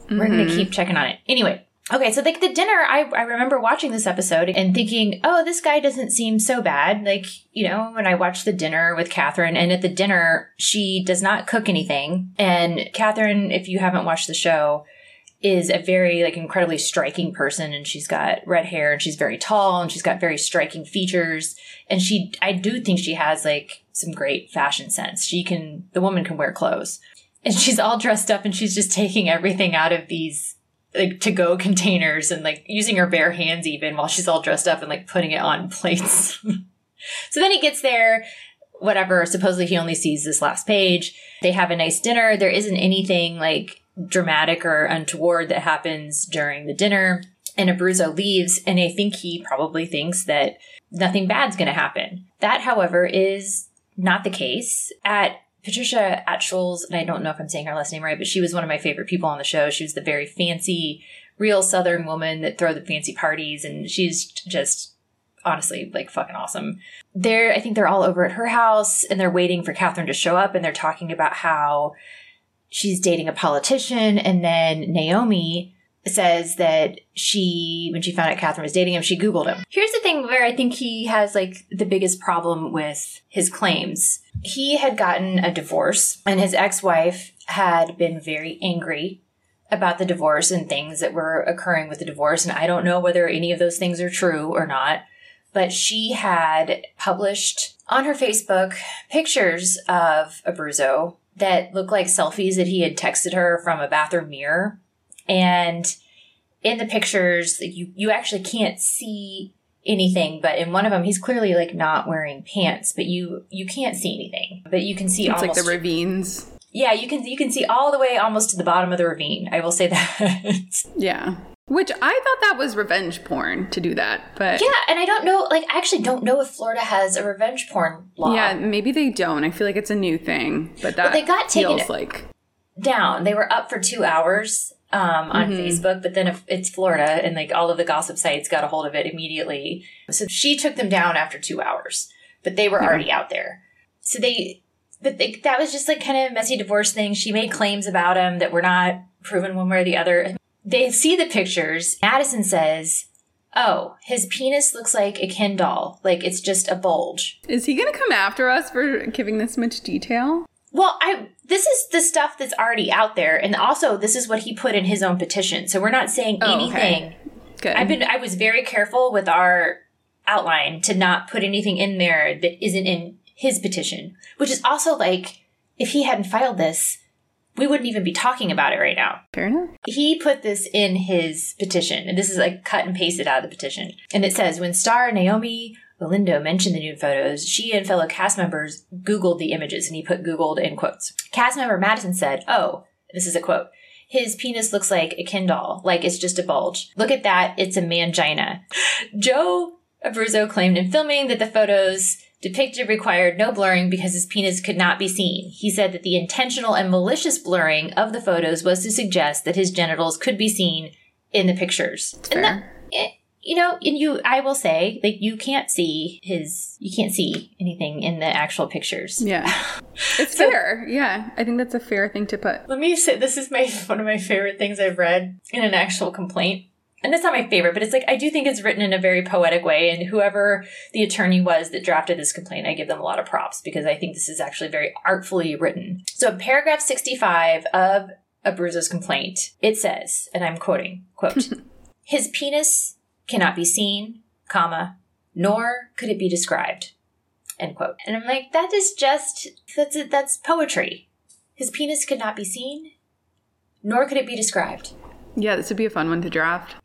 We're going to mm-hmm. keep checking on it. Anyway, Okay, so like the dinner, I, I remember watching this episode and thinking, oh, this guy doesn't seem so bad. Like, you know, when I watched the dinner with Kathryn, and at the dinner, she does not cook anything. And Kathryn, if you haven't watched the show, is a very like incredibly striking person and she's got red hair and she's very tall and she's got very striking features and she I do think she has like some great fashion sense. She can the woman can wear clothes. And she's all dressed up and she's just taking everything out of these like to go containers and like using her bare hands even while she's all dressed up and like putting it on plates. so then he gets there, whatever. Supposedly he only sees this last page. They have a nice dinner. There isn't anything like dramatic or untoward that happens during the dinner. And Abruzzo leaves, and I think he probably thinks that nothing bad's to happen. That, however, is not the case. At Patricia Altschul's, and I don't know if I'm saying her last name right, but she was one of my favorite people on the show. She was the very fancy, real Southern woman that throw the fancy parties, and she's just honestly like fucking awesome. They're, I think they're all over at her house, and they're waiting for Kathryn to show up, and they're talking about how she's dating a politician, and then Naomi says that she, when she found out Kathryn was dating him, she Googled him. Here's the thing where I think he has like the biggest problem with his claims. He had gotten a divorce and his ex-wife had been very angry about the divorce and things that were occurring with the divorce. And I don't know whether any of those things are true or not, but she had published on her Facebook pictures of Abruzzo that looked like selfies that he had texted her from a bathroom mirror. And in the pictures, you, you actually can't see anything, but in one of them, he's clearly like not wearing pants, but you, you can't see anything, but you can see It's almost like the ravines. yeah, you can, you can see all the way almost to the bottom of the ravine. I will say that. Yeah. Which I thought that was revenge porn to do that, but yeah. And I don't know, like, I actually don't know if Florida has a revenge porn law. yeah, maybe they don't. I feel like it's a new thing, but that they got taken- feels like down. They were up for two hours um, on Facebook, but then if it's Florida and like all of the gossip sites got a hold of it immediately. So she took them down after two hours, but they were already out there. So they, but they, that was just like kind of a messy divorce thing. She made claims about him that were not proven one way or the other. They see the pictures. Madison says, Oh, his penis looks like a Ken doll. Like it's just a bulge. Is he going to come after us for giving this much detail? Well, I this is the stuff that's already out there, and also this is what he put in his own petition. So we're not saying Oh, anything. okay. Good. I've been I was very careful with our outline to not put anything in there that isn't in his petition, which is also like if he hadn't filed this, we wouldn't even be talking about it right now. Fair enough. He put this in his petition, and this is like cut and pasted out of the petition. And it says when star Naomi Olindo mentioned the nude photos, she and fellow cast members Googled the images, and he put Googled in quotes. Cast member Madison said, Oh, this is a quote. His penis looks like a Ken doll, like it's just a bulge. Look at that, it's a mangina. Joe Abruzzo claimed in filming that the photos depicted required no blurring because his penis could not be seen. He said that the intentional and malicious blurring of the photos was to suggest that his genitals could be seen in the pictures. And that, eh, you know, and you, I will say, like, you can't see his, you can't see anything in the actual pictures. Yeah. It's fair. Yeah. I think that's a fair thing to put. Let me say, this is my one of my favorite things I've read in an actual complaint. And it's not my favorite, but it's like I do think it's written in a very poetic way. And whoever the attorney was that drafted this complaint, I give them a lot of props because I think this is actually very artfully written. So, paragraph 65 of Abruzzo's complaint, it says, and I'm quoting, quote, his penis cannot be seen, comma, nor could it be described, end quote. And I'm like, that is just, that's, that's poetry. His penis could not be seen, nor could it be described. Yeah, this would be a fun one to draft.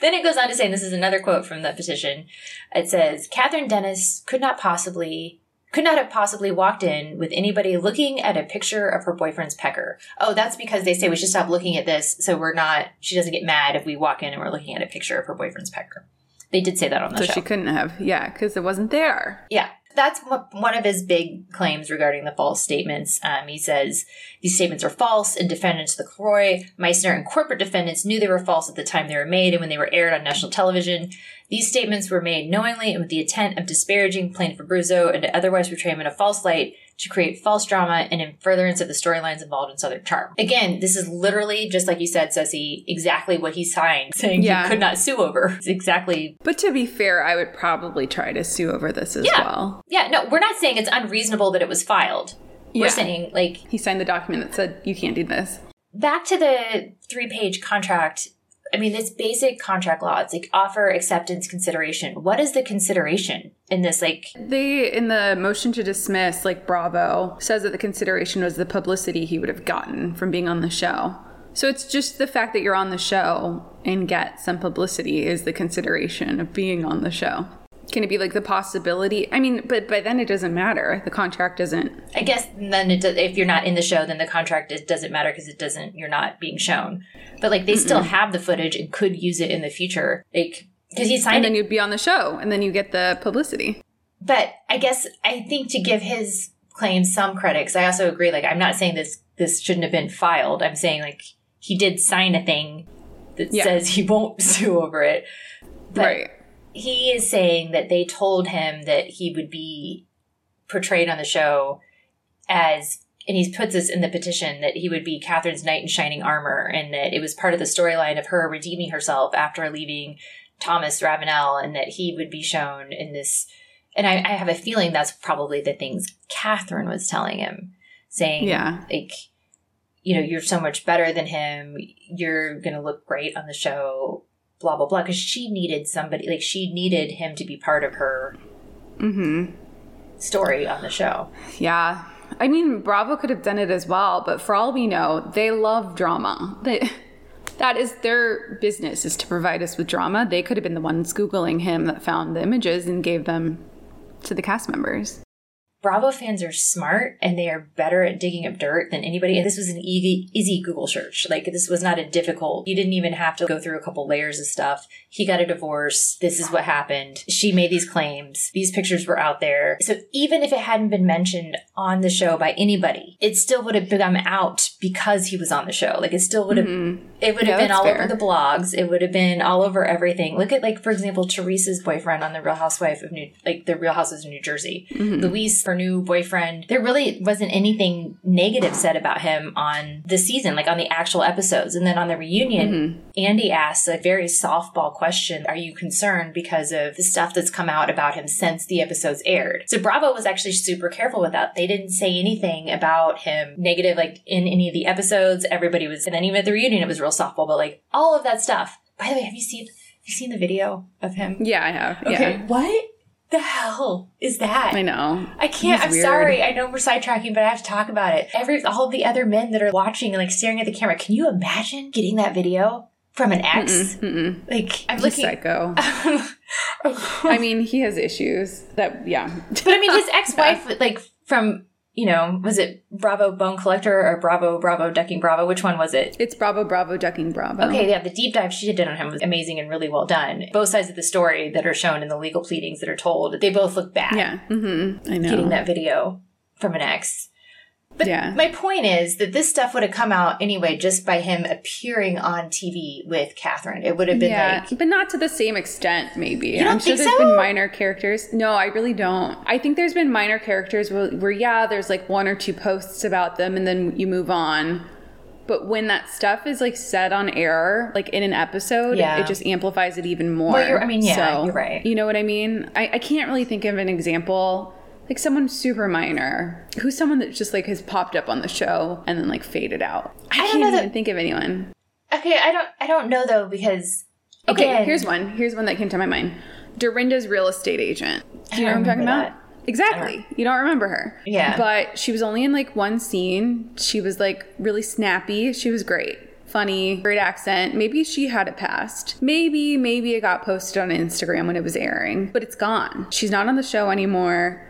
Then it goes on to say, and this is another quote from the petition. It says, Kathryn Dennis could not possibly, could not have possibly walked in with anybody looking at a picture of her boyfriend's pecker. Oh, that's because they say we should stop looking at this so we're not, she doesn't get mad if we walk in and we're looking at a picture of her boyfriend's pecker. They did say that on the So show. So she couldn't have. Yeah, because it wasn't there. Yeah, that's one of his big claims regarding the false statements. Um, he says these statements are false, and defendants the LeCroy, Meissner, and corporate defendants knew they were false at the time they were made and when they were aired on national television. These statements were made knowingly and with the intent of disparaging plaintiff Abruzzo and to otherwise portray him in a false light to create false drama and in furtherance of the storylines involved in Southern Charm. Again, this is literally, just like you said, Ceci, exactly what he signed, saying Yeah. he could not sue over. It's exactly But to be fair, I would probably try to sue over this as Yeah. well. Yeah, no, we're not saying it's unreasonable that it was filed. We're saying, like, He signed the document that said you can't do this. back to the three page contract. I mean, this basic contract law, it's like offer, acceptance, consideration. What is the consideration in this? Like, They, in the motion to dismiss, like Bravo says that the consideration was the publicity he would have gotten from being on the show. So it's just the fact that you're on the show and get some publicity is the consideration of being on the show. Can it be like the possibility? I mean, but by then it doesn't matter. The contract doesn't. I guess then it does, if you're not in the show, then the contract it doesn't matter because it doesn't. You're not being shown. But like they still have the footage and could use it in the future. Like because he signed And it. then you'd be on the show, and then you get the publicity. but I guess I think to give his claim some credit, because I also agree. Like I'm not saying this this shouldn't have been filed. I'm saying like he did sign a thing that Yeah. says he won't sue over it. But right. He is saying that they told him that he would be portrayed on the show as and he puts this in the petition that he would be Kathryn's knight in shining armor and that it was part of the storyline of her redeeming herself after leaving Thomas Ravenel and that he would be shown in this and I, I have a feeling that's probably the things Kathryn was telling him, saying Yeah. like you know, you're so much better than him. You're going to look great on the show, blah, blah, blah. Because she needed somebody, like, she needed him to be part of her mm-hmm. story on the show. Yeah. I mean, Bravo could have done it as well, but for all we know, they love drama. They, that is their business is to provide us with drama. They could have been the ones googling him that found the images and gave them to the cast members. Bravo fans are smart and they are better at digging up dirt than anybody. And this was an easy, easy Google search. Like this was not a difficult. You didn't even have to go through a couple layers of stuff. He got a divorce. This is what happened. She made these claims. These pictures were out there. So even if it hadn't been mentioned on the show by anybody, it still would have come out because he was on the show. Like it still would have. Mm-hmm. It would have Yeah, been all fair. over the blogs. It would have been all over everything. Look at like for example, Teresa's boyfriend on the Real Housewife of New, like the Real Houses of New Jersey. Mm-hmm. Luis, her new boyfriend. There really wasn't anything negative said about him on the season, like on the actual episodes. And then on the reunion, mm-hmm. Andy asks a very softball question: Are you concerned because of the stuff that's come out about him since the episodes aired? So Bravo was actually super careful with that. They didn't say anything about him negative, like in any of the episodes. Everybody was, and then even at the reunion, it was real softball, but like all of that stuff. By the way, have you seen? Have you seen the video of him? Yeah, I have. Okay, Yeah. what the hell is that? I know. I can't. He's I'm weird. sorry. I know we're sidetracking, but I have to talk about it. Every all of the other men that are watching and like staring at the camera. Can you imagine getting that video from an ex? Like I'm He's looking. psycho. I mean, he has issues that, yeah. But I mean, his ex-wife, like from you know, was it Bravo Bone Collector or Bravo Bravo Ducking Bravo? Which one was it? It's Bravo, Bravo, ducking Bravo. Okay, yeah, the deep dive she did on him was amazing and really well done. Both sides of the story that are shown in the legal pleadings that are told, they both look bad. Yeah. Mm-hmm. I know. getting that video from an ex. But Yeah. my point is that this stuff would have come out anyway just by him appearing on TV with Kathryn. It would have been yeah, like but not to the same extent, maybe. I'm sure there's so? been minor characters. No, I really don't. I think there's been minor characters where, where, yeah, there's like one or two posts about them and then you move on. But when that stuff is like said on air, like in an episode, Yeah. it just amplifies it even more. Well, I mean, yeah, So, you're right. You know what I mean? I, I can't really think of an example. Like someone super minor, who's someone that just like has popped up on the show and then like faded out. I, don't can't know even that- think of anyone. Okay, I don't I don't know though because Okay, again, here's one. Here's one that came to my mind. Dorinda's real estate agent. Do you know what I'm talking about? Exactly. You don't remember her. Yeah. But she was only in like one scene. She was like really snappy. She was great. Funny, great accent. Maybe she had it passed. Maybe, maybe it got posted on Instagram when it was airing, but it's gone. She's not on the show anymore.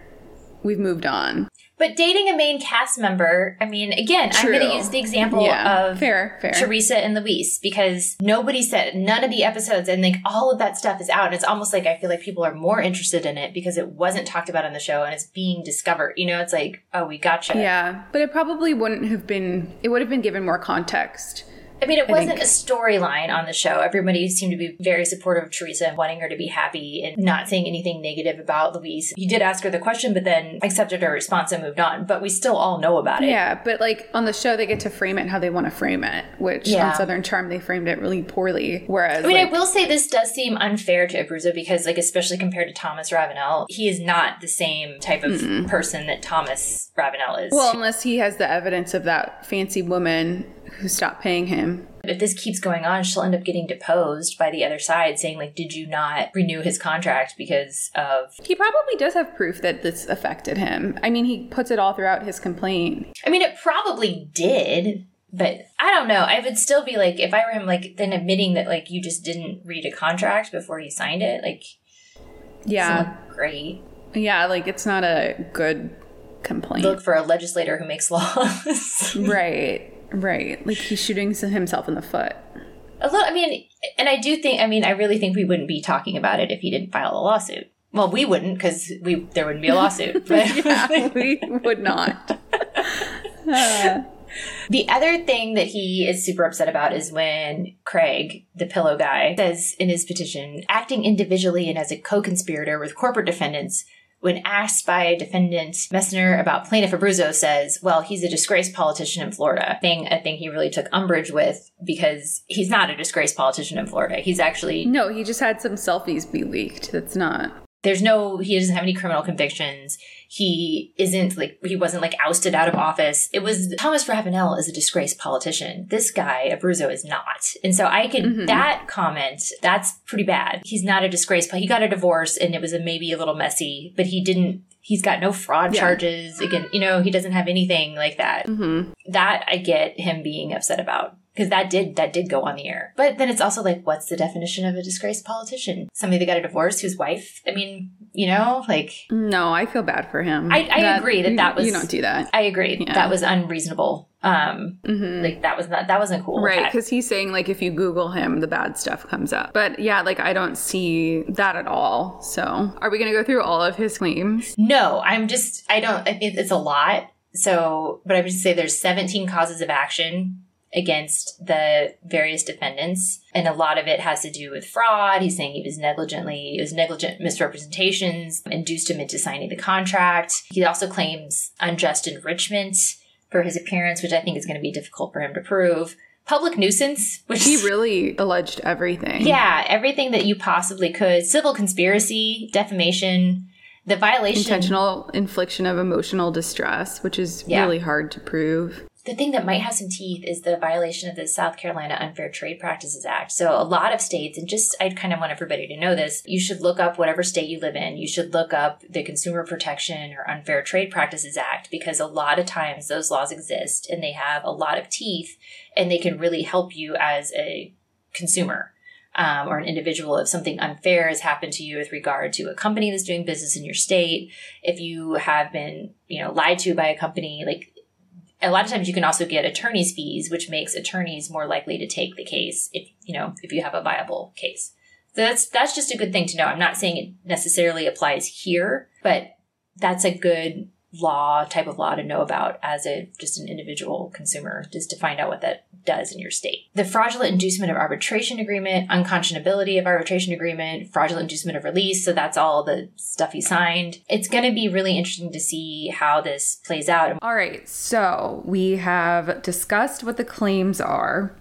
We've moved on. But dating a main cast member, I mean, again, I'm going to use the example Yeah, of fair, fair. Teresa and Luis because nobody said none of the episodes and like all of that stuff is out. And it's almost like I feel like people are more interested in it because it wasn't talked about on the show and it's being discovered. You know, it's like, oh, we gotcha. Yeah, but it probably wouldn't have been, it would have been given more context. I mean, it wasn't a storyline on the show. Everybody seemed to be very supportive of Teresa and wanting her to be happy and not saying anything negative about Luis. He did ask her the question, but then accepted her response and moved on. But we still all know about it. Yeah, but like on the show, they get to frame it how they want to frame it, which Yeah. on Southern Charm, they framed it really poorly. Whereas, I mean, like, I will say this does seem unfair to Abruzzo because, like, especially compared to Thomas Ravenel, he is not the same type of person that Thomas Ravenel is. well, unless he has the evidence of that fancy woman who stopped paying him. if this keeps going on, she'll end up getting deposed by the other side, saying, like, did you not renew his contract because of He probably does have proof that this affected him. I mean, he puts it all throughout his complaint. I mean, it probably did, But I don't know. I would still be like, if I were him, like, then admitting that, like, you just didn't read a contract before you signed it, like, Yeah. great. Yeah, like it's not a good complaint. Look for a legislator who makes laws. right. Right. Like he's shooting himself in the foot. a little, I mean, and I do think, I mean, I really think we wouldn't be talking about it if he didn't file a lawsuit. Well, we wouldn't because we there wouldn't be a lawsuit. But Yeah, we would not. The other thing that he is super upset about is when Craig, the pillow guy, says in his petition, acting individually and as a co conspirator with corporate defendants, when asked by defendant Meissner about plaintiff Abruzzo, says, well, he's a disgraced politician in Florida. Thing a thing he really took umbrage with because he's not a disgraced politician in Florida. He's actually No, he just had some selfies be leaked. That's not. There's no he doesn't have any criminal convictions. He isn't like he wasn't like ousted out of office. It was thomas ravenel is a disgraced politician. This guy abruzzo is not. And so i could that comment that's pretty bad. He's not a disgrace but he got a divorce and it was a, maybe a little messy but he didn't he's got no fraud Yeah. charges. Again you know he doesn't have anything like that. Mm-hmm. that I get him being upset about because that did that did go on the air. But then it's also like, what's the definition of a disgraced politician? Somebody that got a divorce whose wife? I mean, you know, like No, I feel bad for him. I, I agree that that was You don't do that. I agree Yeah. that was unreasonable. Um, Mhm. like that was not that wasn't cool. Right, because he's saying like if you Google him, the bad stuff comes up. But yeah, like I don't see that at all. So are we gonna go through all of his claims? No, I'm just I don't. I think it's a lot. So, but I would say there's 17 causes of action against the various defendants, and a lot of it has to do with fraud. He's saying he was negligently, it was negligent misrepresentations, induced him into signing the contract. He also claims unjust enrichment for his appearance, which I think is going to be difficult for him to prove. Public nuisance, which He really alleged everything. yeah, everything that you possibly could. Civil conspiracy, defamation, the violation. Intentional infliction of emotional distress, which is Yeah. really hard to prove. The thing that might have some teeth is the violation of the South Carolina Unfair Trade Practices Act. So a lot of states, and just I kind of want everybody to know this, you should look up whatever state you live in. You should look up the Consumer Protection or Unfair Trade Practices Act because a lot of times those laws exist and they have a lot of teeth and they can really help you as a consumer. Um, or an individual if something unfair has happened to you with regard to a company that's doing business in your state if you have been you know lied to by a company like a lot of times you can also get attorney's fees, which makes attorneys more likely to take the case if you know if you have a viable case. So that's that's just a good thing to know. I'm not saying it necessarily applies here, but that's a good law type of law to know about as a just an individual consumer, just to find out what that does in your state. The fraudulent inducement of arbitration agreement, unconscionability of arbitration agreement, fraudulent inducement of release. So that's all the stuff he signed. It's going to be really interesting to see how this plays out. All right, so we have discussed what the claims are,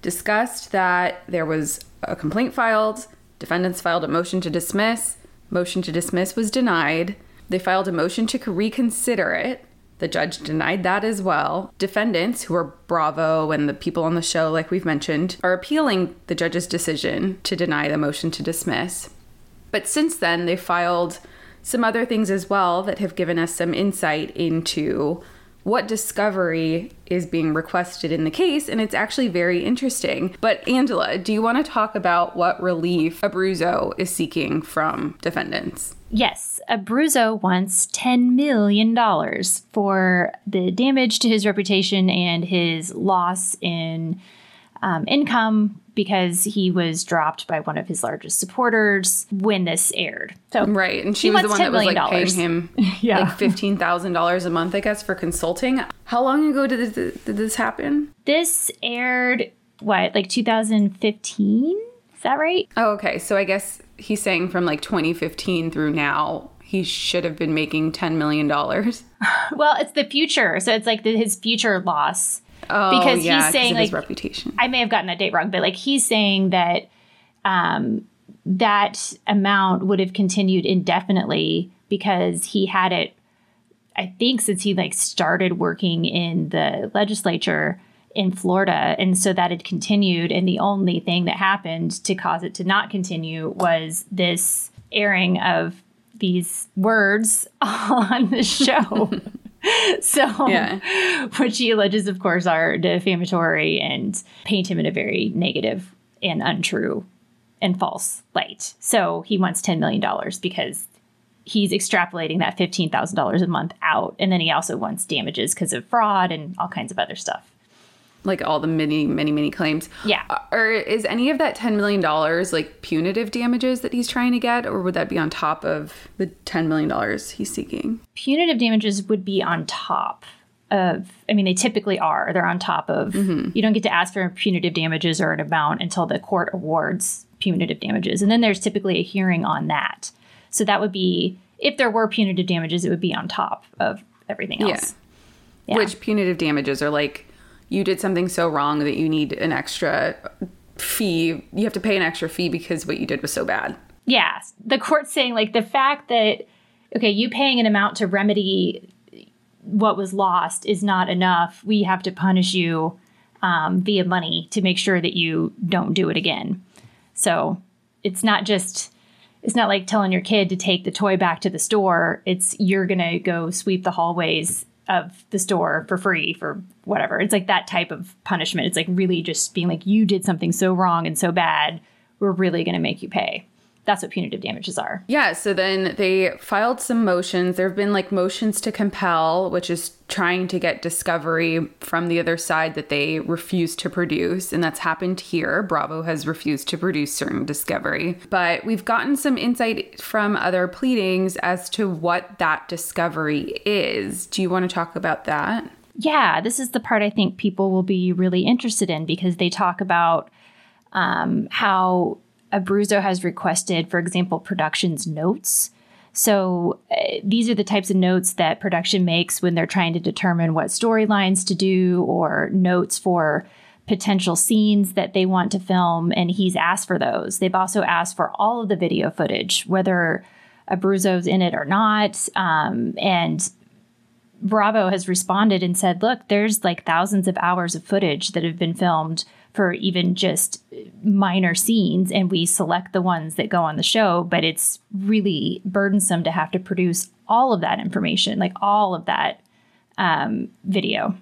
discussed that there was a complaint filed, defendants filed a motion to dismiss, motion to dismiss was denied. They filed a motion to reconsider it. The judge denied that as well. Defendants, who are Bravo and the people on the show, like we've mentioned, are appealing the judge's decision to deny the motion to dismiss. But since then, they filed some other things as well that have given us some insight into what discovery is being requested in the case, and it's actually very interesting. But Angela, do you want to talk about what relief Abruzzo is seeking from defendants? Yes, Abruzzo wants $10 million for the damage to his reputation and his loss in um, income because he was dropped by one of his largest supporters when this aired. So Right, and she was the one that $10 was like paying him Yeah. like fifteen thousand dollars a month, I guess, for consulting. How long ago did this, did this happen? this aired, what, like 2015? Is that right? Oh, okay. So I guess he's saying from like 2015 through now, he should have been making $10 million. Well, it's the future. So it's like the, his future loss. Oh, Because yeah, he's saying, of his like- reputation. I may have gotten that date wrong, but like he's saying that um, that amount would have continued indefinitely because he had it. I think since he like started working in the legislature in Florida, and so that had continued. And the only thing that happened to cause it to not continue was this airing of these words on the show. so, Yeah. which he alleges, of course, are defamatory and paint him in a very negative and untrue and false light. So he wants $10 million because he's extrapolating that $15,000 a month out. And then he also wants damages because of fraud and all kinds of other stuff. Like all the many, many, many claims. Yeah. Uh, Or is any of that $10 million like punitive damages that he's trying to get, or would that be on top of the $10 million he's seeking? Punitive damages would be on top of, I mean, they typically are. They're on top of, you don't get to ask for punitive damages or an amount until the court awards punitive damages. And then there's typically a hearing on that. So that would be, if there were punitive damages, it would be on top of everything else. Yeah. Which punitive damages are like you did something so wrong that you need an extra fee. You have to pay an extra fee because what you did was so bad. Yeah. The court's saying, like, the fact that, okay, you paying an amount to remedy what was lost is not enough. We have to punish you um, via money to make sure that you don't do it again. So it's not just, it's not like telling your kid to take the toy back to the store. It's you're going to go sweep the hallways of the store for free for whatever. It's like that type of punishment. It's like really just being like, you did something so wrong and so bad. We're really going to make you pay. That's what punitive damages are. Yeah, so then they filed some motions. There have been like motions to compel, which is trying to get discovery from the other side that they refuse to produce. And that's happened here. Bravo has refused to produce certain discovery. But we've gotten some insight from other pleadings as to what that discovery is. Do you want to talk about that? Yeah, this is the part I think people will be really interested in because they talk about um, how Abruzzo has requested, for example, production's notes. So uh, these are the types of notes that production makes when they're trying to determine what storylines to do or notes for potential scenes that they want to film. And he's asked for those. They've also asked for all of the video footage, whether Abruzzo's in it or not. Um, and Bravo has responded and said, look, there's like thousands of hours of footage that have been filmed for even just minor scenes, and we select the ones that go on the show, but it's really burdensome to have to produce all of that information, like all of that um, video.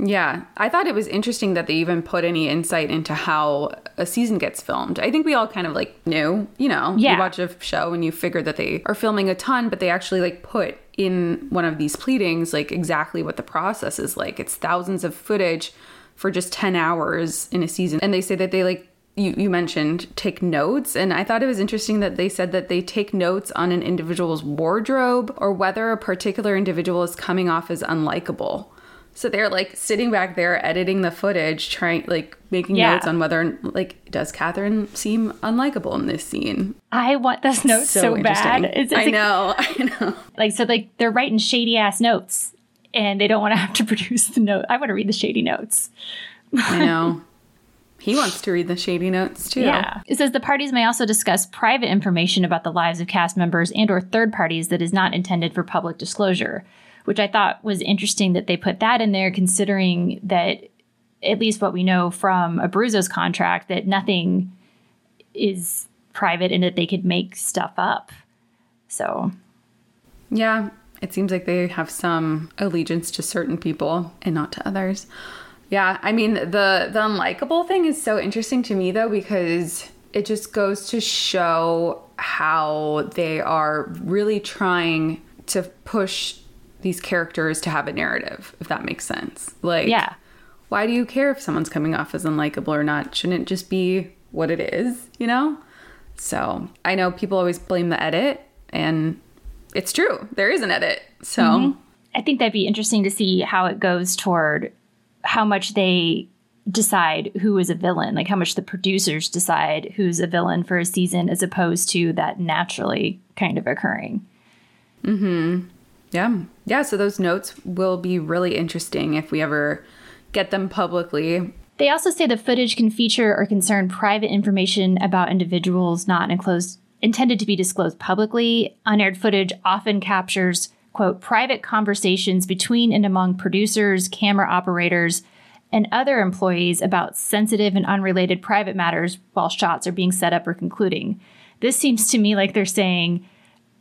Yeah, I thought it was interesting that they even put any insight into how a season gets filmed. I think we all kind of like knew, you know, Yeah. you watch a show and you figure that they are filming a ton, but they actually like put in one of these pleadings like exactly what the process is like. It's thousands of footage for just 10 hours in a season. And they say that they like you, you mentioned take notes and i thought it was interesting that they said that they take notes on an individual's wardrobe or whether a particular individual is coming off as unlikable so they're like sitting back there editing the footage trying like making Yeah. notes on whether like does kathryn seem unlikable in this scene I want those notes so, bad. interesting. It's, it's i like- know i know Like, so like they're writing shady ass notes and they don't want to have to produce the note. I want to read the shady notes. i know he wants to read the shady notes too Yeah. It says the parties may also discuss private information about the lives of cast members and or third parties that is not intended for public disclosure, which I thought was interesting that they put that in there considering that at least what we know from Abruzzo's contract that nothing is private and that they could make stuff up. So, Yeah, it seems like they have some allegiance to certain people and not to others. Yeah, I mean the the unlikable thing is so interesting to me though because it just goes to show how they are really trying to push these characters to have a narrative, if that makes sense. Like Yeah. why do you care if someone's coming off as unlikable or not? Shouldn't it just be what it is, you know? So I know people always blame the edit, and it's true. There is an edit. So I think that'd be interesting to see how it goes toward how much they decide who is a villain, like how much the producers decide who's a villain for a season as opposed to that naturally kind of occurring. Mhm. Yeah. Yeah. So those notes will be really interesting if we ever get them publicly. They also say the footage can feature or concern private information about individuals not enclosed, intended to be disclosed publicly. Unaired footage often captures, quote, private conversations between and among producers, camera operators, and other employees about sensitive and unrelated private matters while shots are being set up or concluding. This seems to me like they're saying,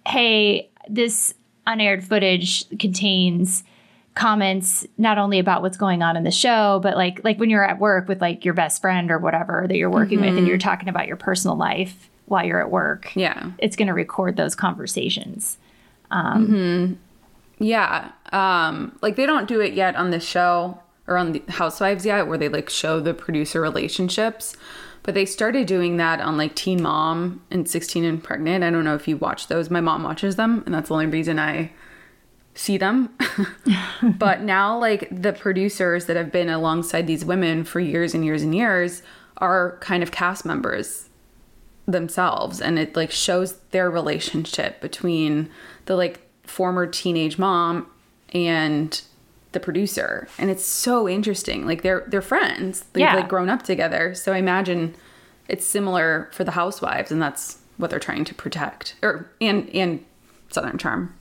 hey, this unaired footage contains comments not only about what's going on in the show but like like when you're at work with like your best friend or whatever that you're working with and mm-hmm. you're talking about your personal life while you're at work Yeah. it's going to record those conversations Yeah. Um, like they don't do it yet on the show or on the Housewives yet, where they like show the producer relationships. But they started doing that on like Teen Mom and 16 and Pregnant. I don't know if you watch those. My mom watches them, and that's the only reason I see them. but now, like the producers that have been alongside these women for years and years and years are kind of cast members themselves and it like shows their relationship between the like former teenage mom and the producer and it's so interesting like they're they're friends they've Yeah. like grown up together so i imagine it's similar for the housewives and that's what they're trying to protect or and and southern charm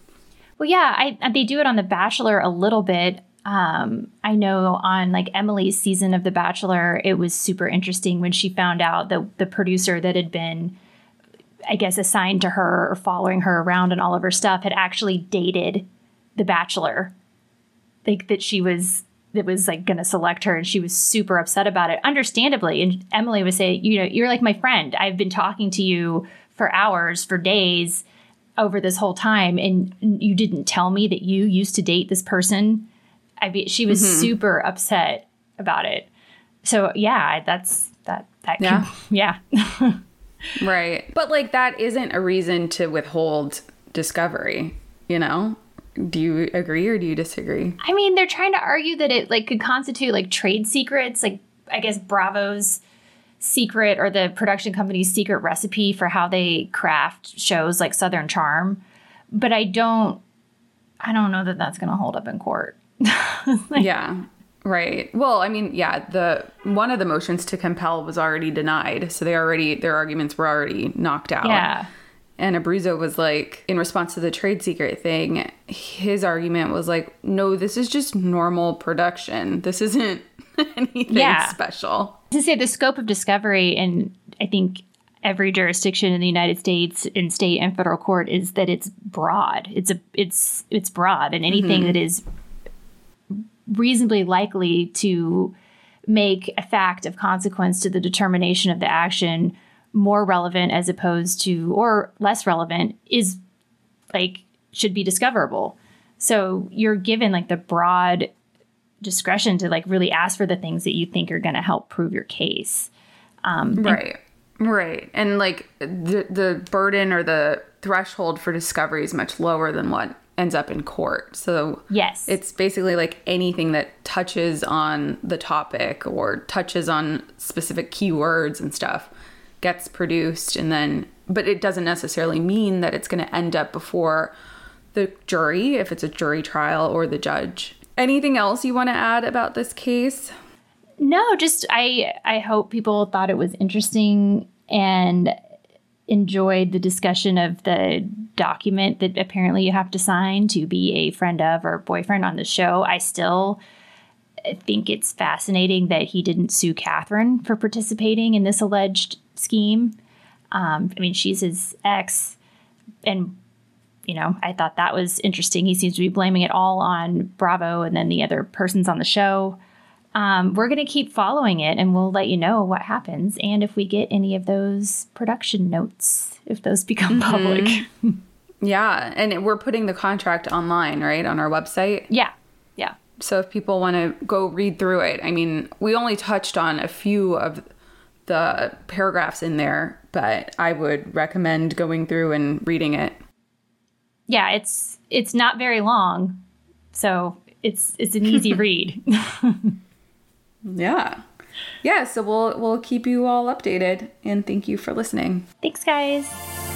Well, yeah, I they do it on The Bachelor a little bit. Um, I know on like Emily's season of The Bachelor, it was super interesting when she found out that the producer that had been, I guess, assigned to her or following her around and all of her stuff had actually dated The Bachelor. Like that she was that was like going to select her and she was super upset about it understandably and emily was saying you know you're like my friend i've been talking to you for hours for days over this whole time and you didn't tell me that you used to date this person i mean she was mm-hmm. super upset about it so yeah that's that that Yeah. yeah yeah right but like that isn't a reason to withhold discovery you know do you agree or do you disagree I mean, they're trying to argue that it like could constitute like trade secrets, like I guess Bravo's secret or the production company's secret recipe for how they craft shows like Southern Charm. But I don't I don't know that that's going to hold up in court. yeah right well i mean yeah the one of the motions to compel was already denied so they already their arguments were already knocked out Yeah. and abruzzo was like in response to the trade secret thing his argument was like no this is just normal production this isn't anything Yeah. special to say the scope of discovery and I think every jurisdiction in the United States in state and federal court is that it's broad. It's a it's it's broad and anything mm-hmm. that is reasonably likely to make a fact of consequence to the determination of the action more relevant as opposed to or less relevant is like should be discoverable. So you're given like the broad discretion to like really ask for the things that you think are going to help prove your case. Um, and- right right and like the the burden or the threshold for discovery is much lower than what ends up in court so yes. It's basically like anything that touches on the topic or touches on specific keywords and stuff gets produced and then but it doesn't necessarily mean that it's going to end up before the jury if it's a jury trial or the judge. Anything else you want to add about this case? No, just I I hope people thought it was interesting and enjoyed the discussion of the document that apparently you have to sign to be a friend of or boyfriend on the show. I still think it's fascinating that he didn't sue Kathryn for participating in this alleged scheme. Um, I mean, she's his ex, and you know, I thought that was interesting. He seems to be blaming it all on Bravo and then the other persons on the show. Um, we're going to keep following it and we'll let you know what happens and if we get any of those production notes, if those become public. Yeah, and we're putting the contract online, right, on our website. Yeah. Yeah. So if people want to go read through it, I mean, we only touched on a few of the paragraphs in there, but I would recommend going through and reading it. Yeah, it's it's not very long. So it's it's an easy read. Yeah. Yeah, so we'll we'll keep you all updated and thank you for listening. Thanks guys.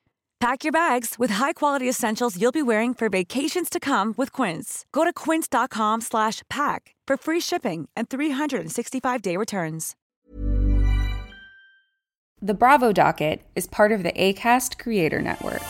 Pack your bags with high-quality essentials you'll be wearing for vacations to come with Quince. Go to quince.com slash pack for free shipping and 365-day returns. The Bravo Docket is part of the Acast Creator Network.